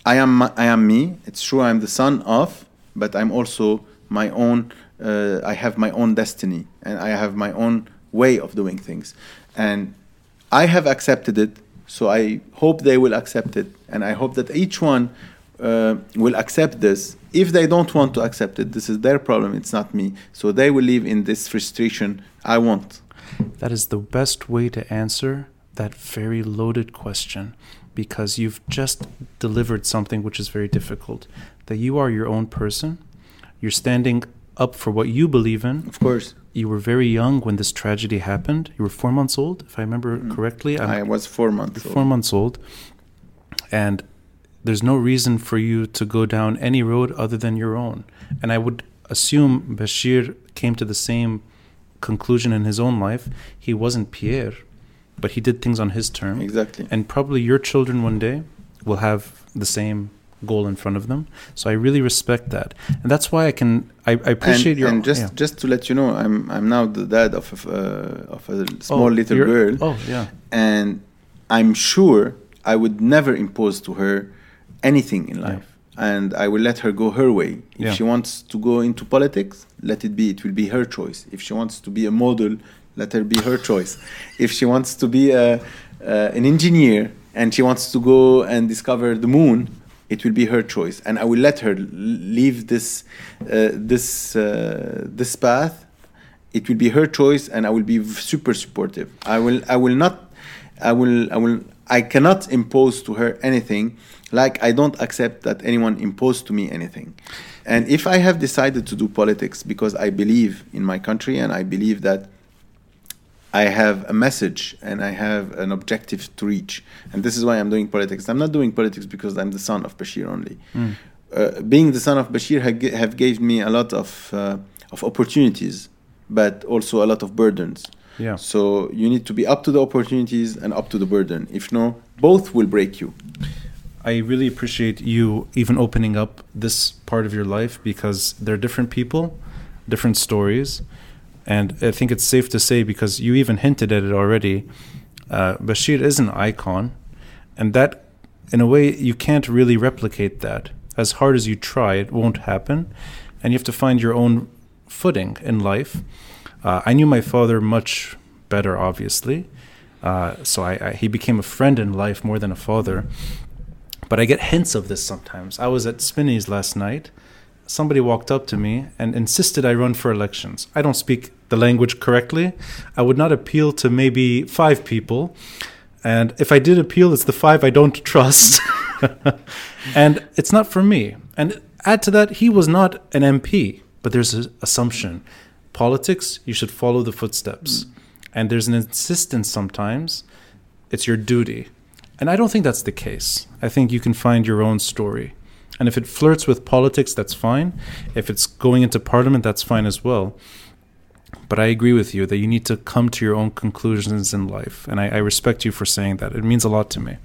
I am I am me. It's true I'm the son of, but I'm also my own. Uh, I have my own destiny and I have my own way of doing things, and I have accepted it. So I hope they will accept it, and I hope that each one uh, will accept this. If they don't want to accept it, this is their problem. It's not me. So they will live in this frustration. I won't. That is the best way to answer that very loaded question because you've just delivered something which is very difficult. That you are your own person. You're standing up for what you believe in. Of course. You were very young when this tragedy happened. You were four months old, if I remember mm. correctly. I'm, i was four months Four months old. And there's no reason for you to go down any road other than your own. And I would assume Bashir came to the same conclusion in his own life. He wasn't Pierre, but he did things on his terms. Exactly. And probably your children one day will have the same goal in front of them. So I really respect that, and that's why I can I, I appreciate and, your. And just yeah. just to let you know, I'm I'm now the dad of a, uh, of a small oh, little girl. Oh yeah. And I'm sure I would never impose to her anything in life. Yeah. And I will let her go her way. If yeah. she wants to go into politics, let it be. It will be her choice. If she wants to be a model, let her be her choice. If she wants to be a, uh, an engineer and she wants to go and discover the moon, it will be her choice. And I will let her leave this, uh, this, uh, this path. It will be her choice, and I will be super supportive. I will, I will not, I will, I will, I cannot impose to her anything like I don't accept that anyone imposed to me anything. And if I have decided to do politics because I believe in my country and I believe that I have a message and I have an objective to reach, and this is why I'm doing politics. I'm not doing politics because I'm the son of Bashir only. Mm. Uh, being the son of Bashir have, have gave me a lot of uh, of opportunities, but also a lot of burdens. Yeah. So you need to be up to the opportunities and up to the burden. If no, both will break you. I really appreciate you even opening up this part of your life because there are different people, different stories, and I think it's safe to say because you even hinted at it already. Uh, Bashir is an icon, and that, in a way, you can't really replicate that. As hard as you try, it won't happen, and you have to find your own footing in life. Uh, I knew my father much better, obviously. Uh, so I, I, he became a friend in life more than a father. But I get hints of this sometimes. I was at Spinney's last night. Somebody walked up to me and insisted I run for elections. I don't speak the language correctly. I would not appeal to maybe five people. And if I did appeal, it's the five I don't trust. and it's not for me. And add to that, he was not an MP, but there's an assumption. Politics, you should follow the footsteps. And there's an insistence sometimes, it's your duty. And I don't think that's the case. I think you can find your own story. And if it flirts with politics, that's fine. If it's going into parliament, that's fine as well. But I agree with you that you need to come to your own conclusions in life. And I, I respect you for saying that. It means a lot to me.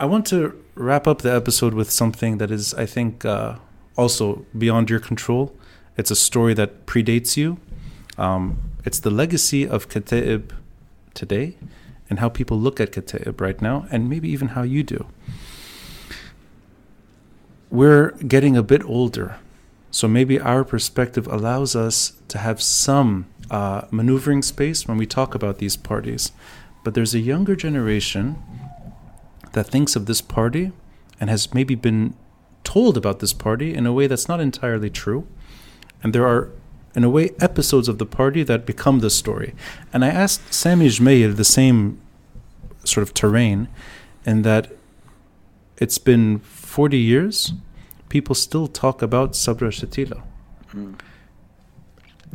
I want to wrap up the episode with something that is, I think, uh, also beyond your control. It's a story that predates you. Um, it's the legacy of Kataeb today and how people look at Kataeb right now, and maybe even how you do. We're getting a bit older, so maybe our perspective allows us to have some uh, maneuvering space when we talk about these parties. But there's a younger generation that thinks of this party and has maybe been told about this party in a way that's not entirely true. And there are in a way, episodes of the party that become the story. And I asked Sami Gemayel the same sort of terrain, in that it's been 40 years, people still talk about Sabra Shatila. Mm.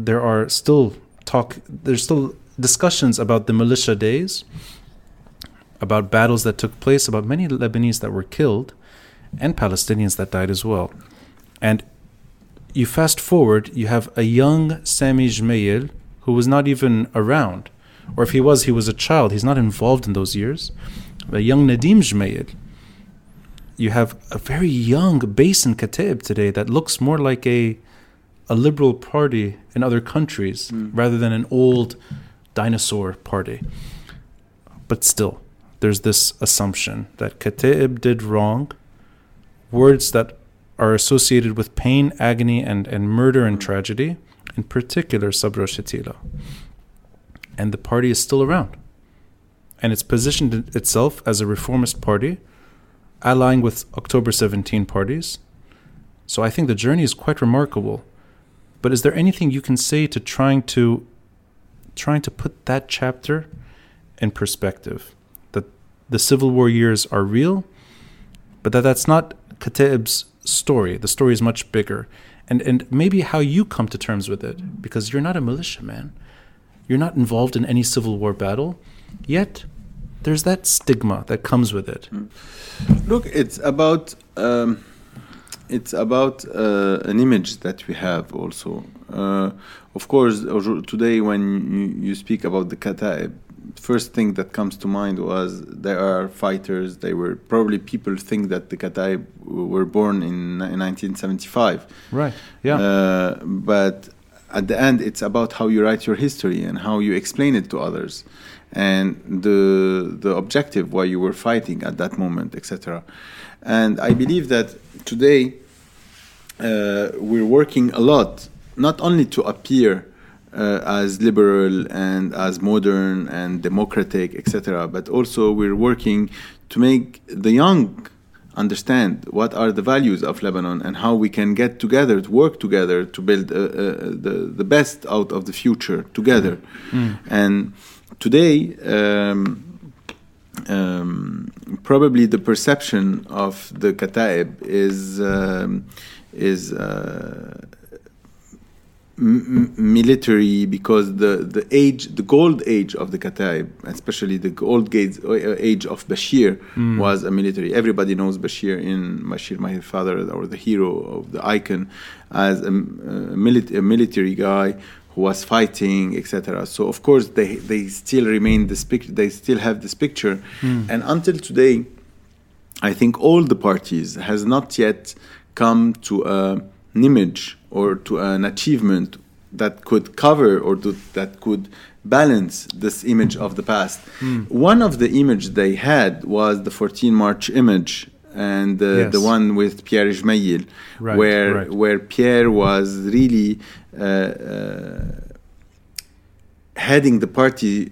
There are still talk, there's still discussions about the militia days, about battles that took place, about many Lebanese that were killed, and Palestinians that died as well. And you fast forward, you have a young Sami Gemayel who was not even around, or if he was, he was a child. He's not involved in those years. A young Nadim Gemayel. You have a very young base in Kataeb today that looks more like a a liberal party in other countries Mm. rather than an old dinosaur party. But still, there's this assumption that Kataeb did wrong, words that are associated with pain, agony, and, and murder and Mm. tragedy, in particular Sabra Shatila. And the party is still around. And it's positioned itself as a reformist party, allying with October 17 parties. So I think the journey is quite remarkable. But is there anything you can say to trying to trying to put that chapter in perspective? That the Civil War years are real, but that that's not Kataeb's story. The story is much bigger. And and maybe how you come to terms with it. Because you're not a militia man. You're not involved in any Civil War battle. Yet there's that stigma that comes with it. Look, it's about um, it's about uh, an image that we have also. Uh, of course, today when you, you speak about the Kataeb, first thing that comes to mind was there are fighters. They were probably people think that the Kataeb were born in, in 1975. Right. Yeah. Uh, but at the end, it's about how you write your history and how you explain it to others, and the the objective why you were fighting at that moment, etc. And I believe that today uh, we're working a lot, not only to appear uh, as liberal and as modern and democratic, etc., but also we're working to make the young understand what are the values of Lebanon and how we can get together, to work together to build uh, uh, the, the best out of the future together. And today, um, um, probably the perception of the Kataeb is um, is uh, military because the, the age, the gold age of the Kataeb, especially the gold uh, age of Bashir, was a military. Everybody knows Bashir in Bashir, my father, or the hero of the icon, as a, a mili- a military guy was fighting, etc. So of course they they still remain this picture. They still have this picture, hmm. and until today. I think all the parties has not yet come to a, an image or to an achievement that could cover or to, that could balance this image of the past. Hmm. One of the image they had was the 14 March image and uh, Yes. the one with Pierre Gemayel, Right, where right. where Pierre was really uh, uh, heading the party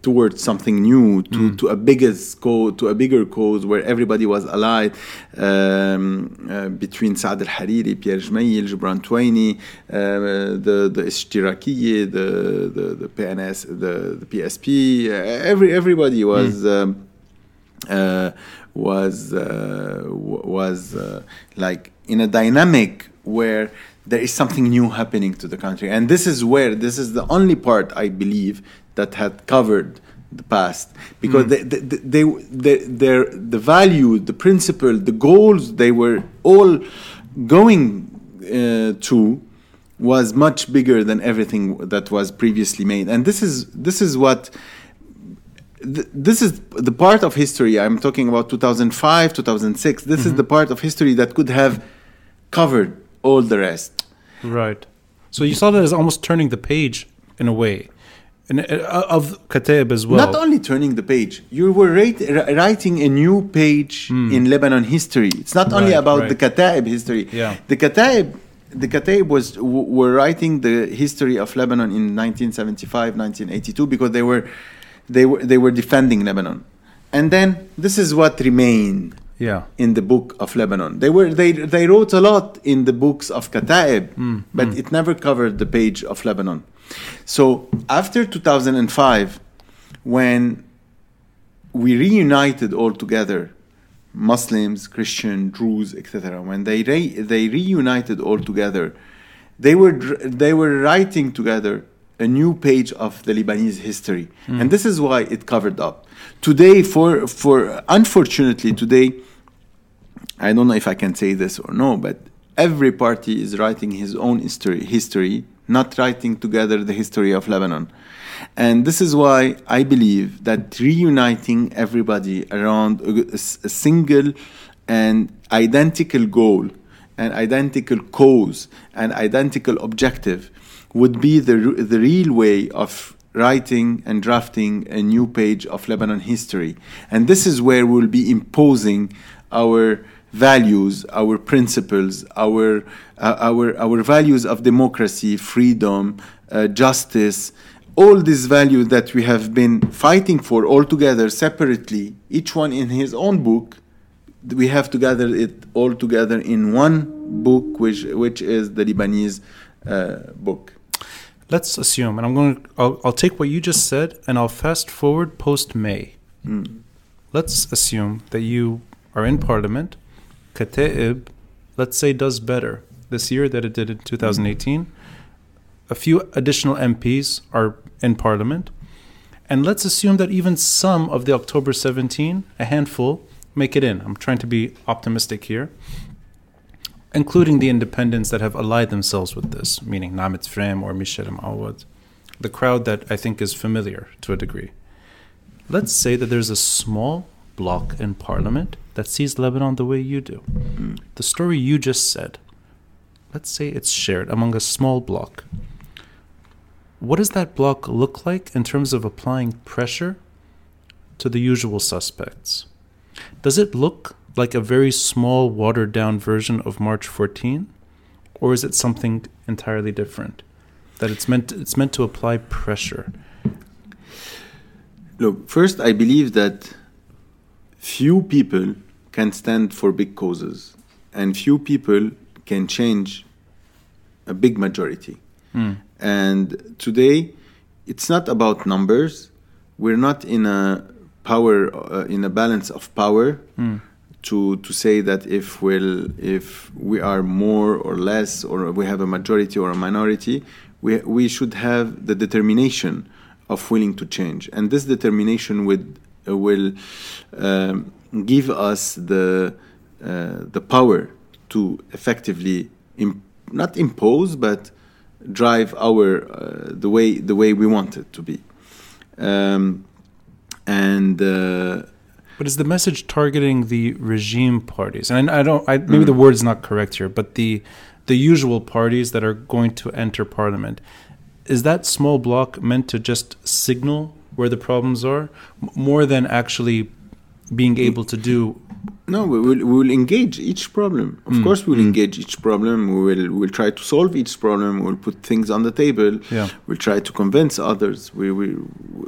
towards something new, to, to a bigger scope, to a bigger cause where everybody was allied um, uh, between Saad al Hariri, Pierre Gemayel, Gebran Tueni, uh, the the Ishtirakiyye, the, the the PNS, the, the PSP. Uh, every everybody was. Um, uh, was uh, was uh, like in a dynamic where there is something new happening to the country, and this is where this is the only part I believe that had covered the past. Because they, they, they, they, their the value, the principle, the goals they were all going uh, to was much bigger than everything that was previously made, and this is this is what th- this is the part of history i'm talking about 2005 2006 this is the part of history that could have covered all the rest Right. So you saw that as almost turning the page in a way, and uh, of Kataeb as well. not only turning the page you were ri- writing a new page in lebanon history it's not only Right, about right. the kataeb history Yeah. the kataeb the kataeb was w- were writing the history of lebanon in 1975 1982 because they were they were they were defending lebanon and then this is what remained yeah. in the book of Lebanon. They were they they wrote a lot in the books of Kataeb, mm, but mm. it never covered the page of Lebanon. So after 2005, when we reunited all together, Muslims, Christian, Druze, etc. When they re- they reunited all together, they were they were writing together a new page of the Lebanese history, hmm. and this is why it covered up. Today, for for unfortunately today, I don't know if I can say this or no, but every party is writing his own history, history, not writing together the history of Lebanon. And this is why I believe that reuniting everybody around a single and identical goal an identical cause an identical objective would be the, the real way of writing and drafting a new page of Lebanon history. And this is where we'll be imposing our values, our principles, our, uh, our, our values of democracy, freedom, uh, justice, all these values that we have been fighting for all together separately, each one in his own book, we have to gather it all together in one book, which, which is the Lebanese uh, book let's assume, and I'm going to, I'll, I'll take what you just said and I'll fast forward post May. Mm. Let's assume that you are in parliament. Kataeb, let's say, does better this year than it did in 2018. A few additional MPs are in parliament. And let's assume that even some of the October 17, a handful, make it in. I'm trying to be optimistic here including the independents that have allied themselves with this, meaning Neemat Frem or Michel Moawad, the crowd that I think is familiar to a degree. Let's say that there's a small bloc in parliament that sees Lebanon the way you do. The story you just said, let's say it's shared among a small bloc. What does that bloc look like in terms of applying pressure to the usual suspects? Does it look like a very small, watered down version of March 14? Or is it something entirely different? That it's meant to, it's meant to apply pressure. Look, first, I believe that few people can stand for big causes, and few people can change a big majority. Mm. And today, it's not about numbers. We're not in a power, uh, in a balance of power. Mm to to say that if we'll if we are more or less or we have a majority or a minority, we we should have the determination of willing to change, and this determination would uh, will um, give us the uh, the power to effectively imp- not impose but drive our uh, the way the way we want it to be, um, and uh, but is the message targeting the regime parties? And I, don't. I, maybe mm. the word is not correct here, but the the usual parties that are going to enter parliament. Is that small block meant to just signal where the problems are, more than actually being able to do no, we will, we will engage each problem. Of mm. course, we will mm. engage each problem. We will we'll try to solve each problem. We'll put things on the table. Yeah. We'll try to convince others. We we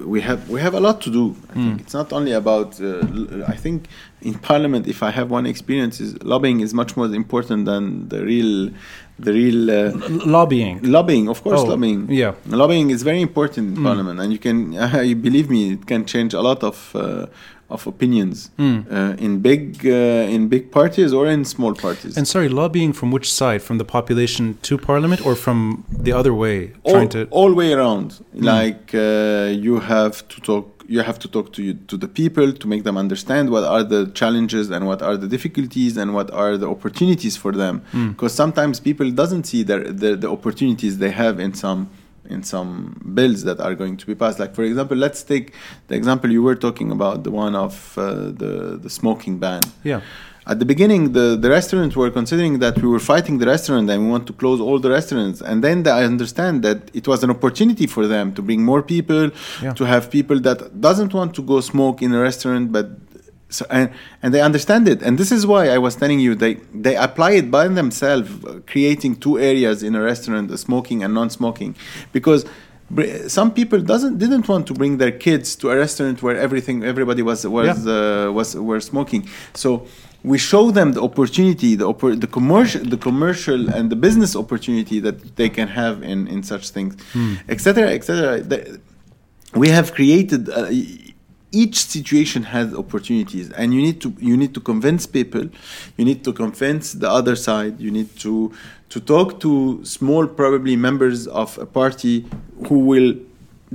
we have we have a lot to do. I mm. think it's not only about. Uh, I think in Parliament, if I have one experience, is lobbying is much more important than the real the real uh, lobbying. Lobbying, of course, oh, lobbying. Yeah, lobbying is very important in mm. Parliament, and you can, uh, you believe me, it can change a lot of uh, of opinions mm. uh, in big uh, in big parties or in small parties. And sorry, lobbying from which side? From the population to parliament, or from the other way? All, trying to all way around. Mm. Like uh, you have to talk. You have to talk to you, to the people to make them understand what are the challenges and what are the difficulties and what are the opportunities for them. Because mm. sometimes people doesn't see their, the, the opportunities they have in some in some bills that are going to be passed. Like for example, let's take the example you were talking about, the one of uh, the the smoking ban. Yeah. At the beginning, the, the restaurants were considering that we were fighting the restaurant and we want to close all the restaurants. And then I understand that it was an opportunity for them to bring more people, yeah. to have people that doesn't want to go smoke in a restaurant but so and, and they understand it. And this is why i was telling you they they apply it by themselves creating two areas in a restaurant smoking and non-smoking. Because some people doesn't didn't want to bring their kids to a restaurant where everything everybody was was yeah. uh, was were smoking. So we show them the opportunity the oppor- the commercial the commercial and the business opportunity that they can have in in such things. Etc mm. etc et we have created uh, each situation has opportunities and you need to you need to convince people you need to convince the other side you need to to talk to small probably members of a party who will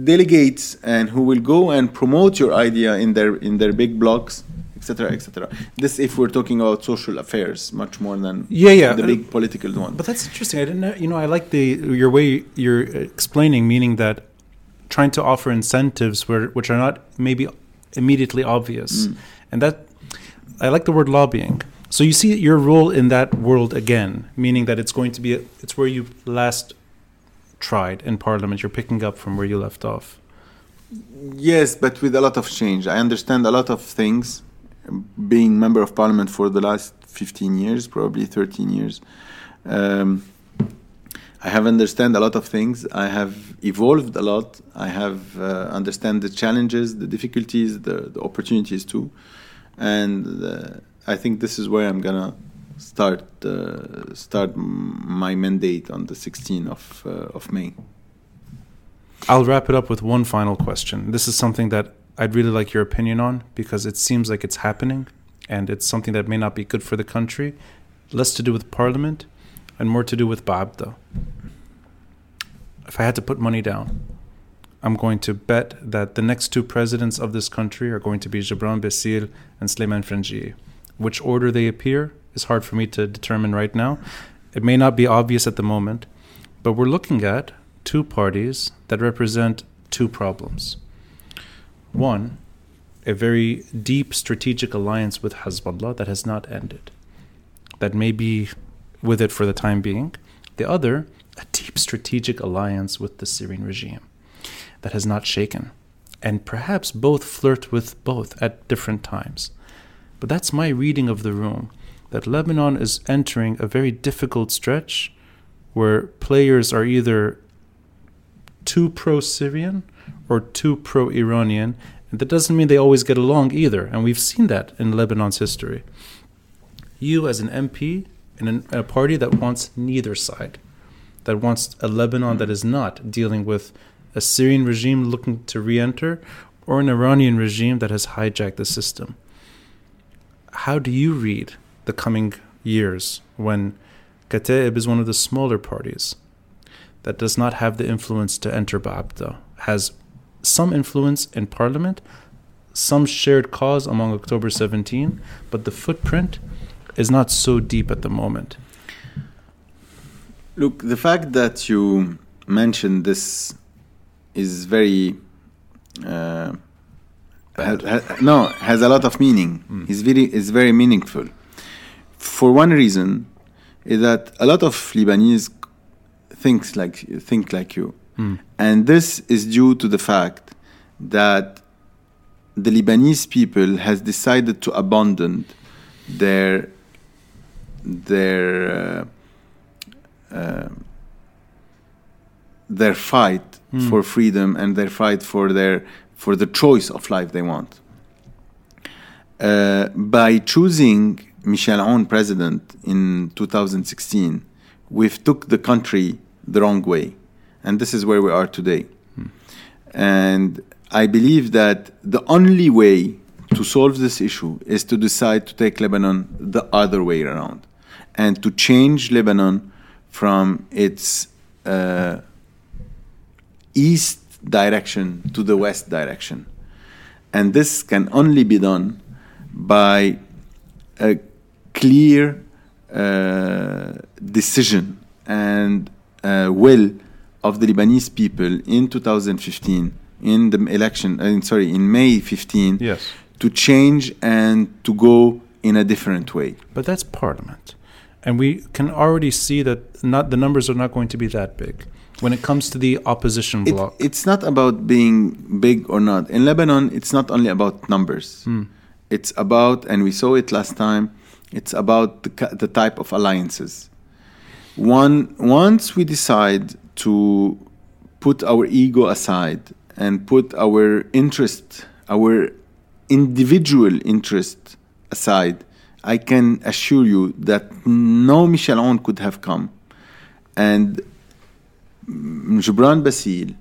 delegate and who will go and promote your idea in their in their big blocks etc etc this if we're talking about social affairs much more than yeah yeah. the big political one. But that's interesting. I didn't know you know i like the your way you're explaining meaning that trying to offer incentives where which are not maybe immediately obvious. Mm. And that I like the word lobbying. So you see your role in that world again, meaning that it's going to be a, it's where you last tried in parliament. You're picking up from where you left off. Yes, but with a lot of change. I understand a lot of things. Being member of parliament for the last 15 years, probably 13 years, um, I have understand a lot of things. I have evolved a lot. I have uh, understand the challenges, the difficulties, the, the opportunities too, and uh, I think this is where I'm gonna start uh, start my mandate on the 16th of uh, of May. I'll wrap it up with one final question. This is something that I'd really like your opinion on because it seems like it's happening and it's something that may not be good for the country. Less to do with parliament and more to do with Baabda. If I had to put money down, I'm going to bet that the next two presidents of this country are going to be Gebran Bassil and Sleiman Frangieh. Which order they appear is hard for me to determine right now. It may not be obvious at the moment, but we're looking at two parties that represent two problems. One, a very deep strategic alliance with Hezbollah that has not ended, that may be with it for the time being. The other, a deep strategic alliance with the Syrian regime that has not shaken. And perhaps both flirt with both at different times. But that's my reading of the room that Lebanon is entering a very difficult stretch where players are either too pro Syrian or too pro Iranian. And that doesn't mean they always get along either. And we've seen that in Lebanon's history. You, as an MP in, a party that wants neither side, that wants a Lebanon that hmm. is not dealing with a Syrian regime looking to re enter or an Iranian regime that has hijacked the system. How do you read the coming years when Kataeb is one of the smaller parties that does not have the influence to enter Baabda, has some influence in parliament, some shared cause among October 17, but the footprint is not so deep at the moment. Look, the fact that you mentioned this is very uh, ha, ha, no has a lot of meaning. Mm. It's very it's very meaningful. For one reason, is that a lot of Lebanese thinks like think like you, mm. and this is due to the fact that the Lebanese people has decided to abandon their their uh, uh, their fight mm. for freedom and their fight for their for the choice of life they want. Uh, by choosing Michel Aoun president in 2016, we've took the country the wrong way, and this is where we are today. Mm. And I believe that the only way to solve this issue is to decide to take Lebanon the other way around and to change Lebanon from its uh, east direction to the west direction. And this can only be done by a clear uh, decision and uh, will of the Lebanese people in 2015, in the election, uh, sorry, in May 15, yes. to change and to go in a different way. But that's parliament. And we can already see that not the numbers are not going to be that big when it comes to the opposition bloc? It, it's not about being big or not. In Lebanon, it's not only about numbers. Mm. It's about, and we saw it last time, it's about the, the type of alliances. One, once we decide to put our ego aside and put our interest, our individual interest aside, I can assure you that no Michel Aoun could have come. And Gebran Bassil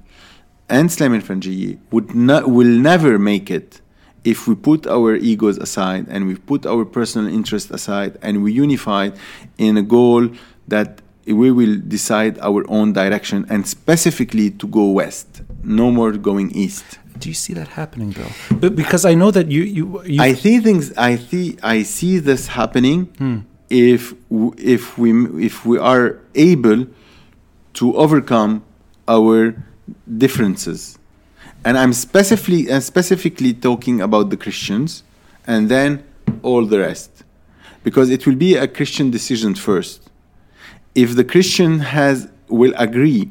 and Sleiman Frangieh would not, will never make it if we put our egos aside and we put our personal interest aside and we unify in a goal that we will decide our own direction and specifically to go west, no more going east. Do you see that happening, though? But because I know that you, you, you I see things. I see. I see this happening. Hmm. If if we if we are able to overcome our differences. And I'm specifically, uh, specifically talking about the Christians and then all the rest. because it will be a Christian decision first. If the Christian has will agree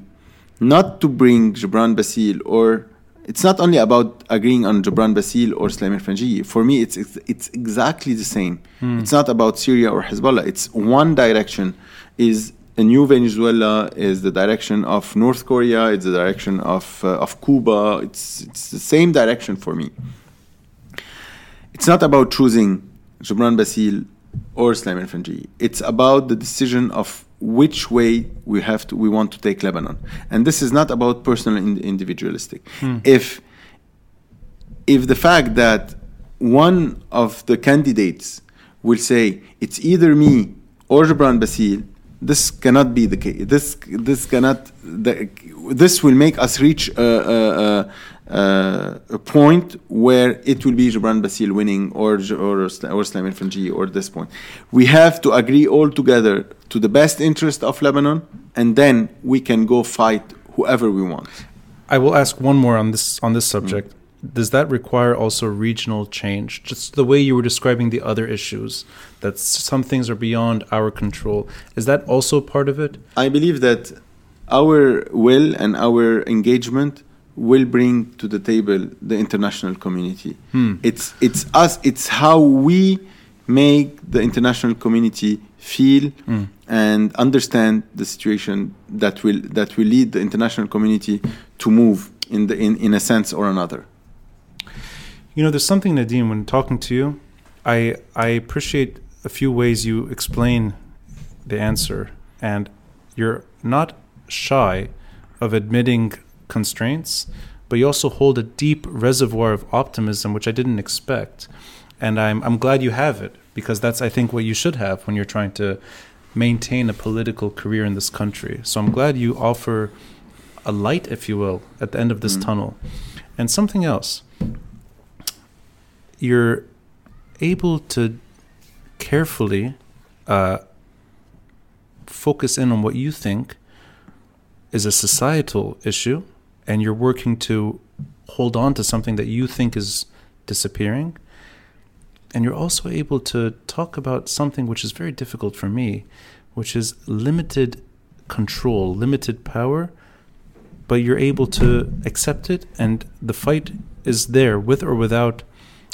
not to bring Gebran Bassil or it's not only about agreeing on Gebran Bassil or Sleiman Frangieh. For me, it's, it's, it's exactly the same. Hmm. It's not about Syria or Hezbollah. It's one direction. Is a new Venezuela? Is the direction of North Korea? It's the direction of uh, of Cuba. It's it's the same direction for me. It's not about choosing Gebran Bassil or Sleiman Frangieh. It's about the decision of which way we have to we want to take Lebanon, and this is not about personal individualistic. Hmm. If if the fact that one of the candidates will say it's either me or Gebran Bassil, this cannot be the case. This this cannot. The, this will make us reach a, a, a, a point where it will be Gebran Bassil winning or or or Sleiman Frangieh or this point. We have to agree all together to the best interest of Lebanon, and then we can go fight whoever we want. I will ask one more on this on this mm. subject. Does that require also regional change? Just the way you were describing the other issues, that some things are beyond our control. Is that also part of it? I believe that our will and our engagement will bring to the table the international community. Hmm. It's it's us. It's how we make the international community feel Hmm. and understand the situation that will that will lead the international community to move in the in, in a sense or another. You know, there's something, Nadim, when talking to you, I I appreciate a few ways you explain the answer, and you're not shy of admitting constraints, but you also hold a deep reservoir of optimism, which I didn't expect, and I'm I'm glad you have it because that's I think what you should have when you're trying to maintain a political career in this country. So I'm glad you offer a light, if you will, at the end of this Mm. tunnel, and something else you're able to carefully uh, focus in on what you think is a societal issue, and you're working to hold on to something that you think is disappearing. And you're also able to talk about something which is very difficult for me, which is limited control, limited power, but you're able to accept it, and the fight is there with or without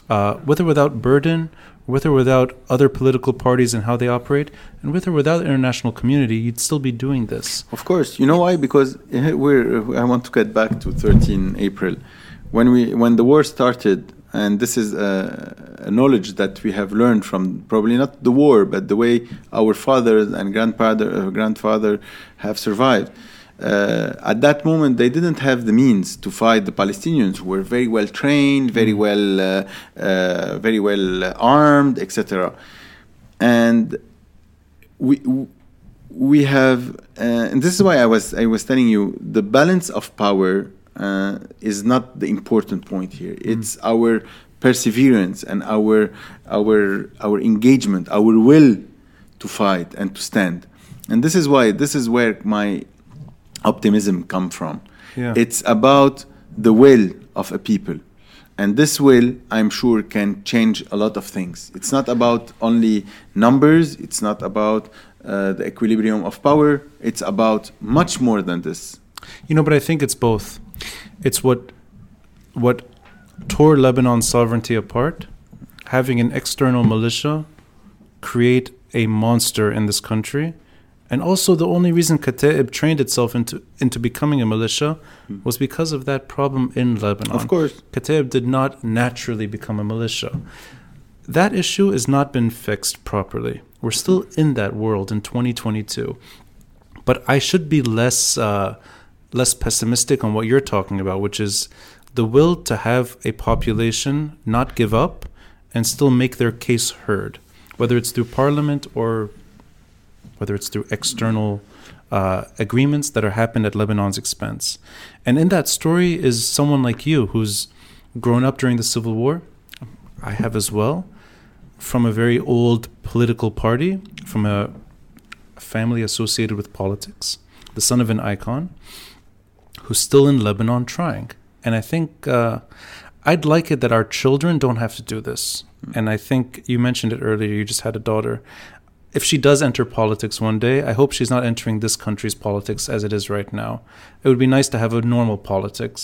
uh, with or without burden, with or without other political parties and how they operate, and with or without international community, you'd still be doing this. Of course, you know why? Because eh, we're. I want to get back to 13 April, when we when the war started, and this is a, a knowledge that we have learned from probably not the war, but the way our fathers and grandfather uh, grandfather have survived. Uh, at that moment, they didn't have the means to fight the Palestinians, who were very well trained, very well, uh, uh, very well armed, etc. And we we have, uh, and this is why I was I was telling you the balance of power uh, is not the important point here. It's our perseverance and our our our engagement, our will to fight and to stand. And this is why this is where my optimism come from. Yeah. It's about the will of a people. And this will, I'm sure, can change a lot of things. It's not about only numbers, it's not about uh, the equilibrium of power, it's about much more than this. You know, but I think it's both. It's what what tore Lebanon's sovereignty apart, having an external militia create a monster in this country, and also the only reason Kataeb trained itself into into becoming a militia was because of that problem in Lebanon. Of course. Kataeb did not naturally become a militia. That issue has not been fixed properly. We're still in that world in 2022. But I should be less uh, less pessimistic on what you're talking about, which is the will to have a population not give up and still make their case heard, whether it's through parliament or whether it's through external uh, agreements that are happened at Lebanon's expense. And in that story is someone like you who's grown up during the Civil War. I have as well, from a very old political party, from a family associated with politics, the son of an icon, who's still in Lebanon trying. And I think uh, I'd like it that our children don't have to do this. And I think you mentioned it earlier. You just had a daughter. If she does enter politics one day, I hope she's not entering this country's politics as it is right now. It would be nice to have a normal politics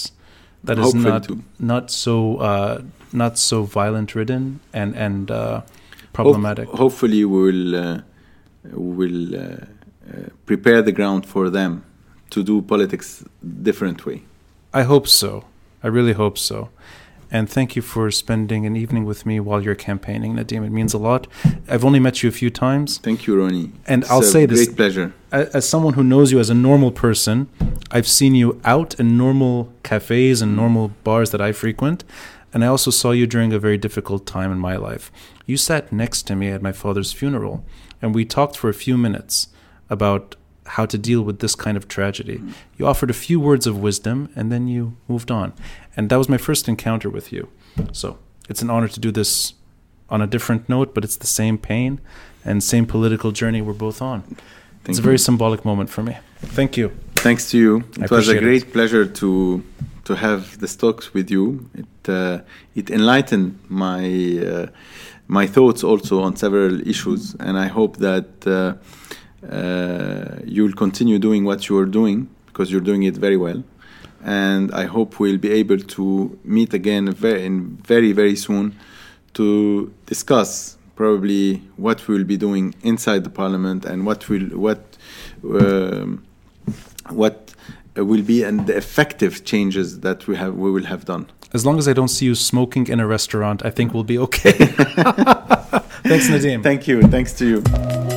that is Hopefully not too. not so uh, not so violent ridden and and uh, problematic. Hope- hopefully, we will uh, will uh, uh, prepare the ground for them to do politics different way. I hope so. I really hope so. And thank you for spending an evening with me while you're campaigning, Nadim. It means a lot. I've only met you a few times. Thank you, Ronnie. And It's I'll a say this- Great pleasure. As someone who knows you as a normal person, I've seen you out in normal cafes and normal bars that I frequent. And I also saw you during a very difficult time in my life. You sat next to me at my father's funeral, and we talked for a few minutes about how to deal with this kind of tragedy. You offered a few words of wisdom, and then you moved on. And that was my first encounter with you. So it's an honor to do this on a different note, but it's the same pain and same political journey we're both on. Thank it's a you. very symbolic moment for me. Thank you. Thanks to you. I It was a great it. pleasure to to have this talks with you. It uh, it enlightened my uh, my thoughts also on several issues, and I hope that uh, uh, you'll continue doing what you are doing because you're doing it very well. And I hope we'll be able to meet again very, in very very soon to discuss probably what we'll be doing inside the parliament and what will what um, what will be and the effective changes that we have we will have done. As long as I don't see you smoking in a restaurant, I think we'll be okay. Thanks, Nadim. Thank you. Thanks to you.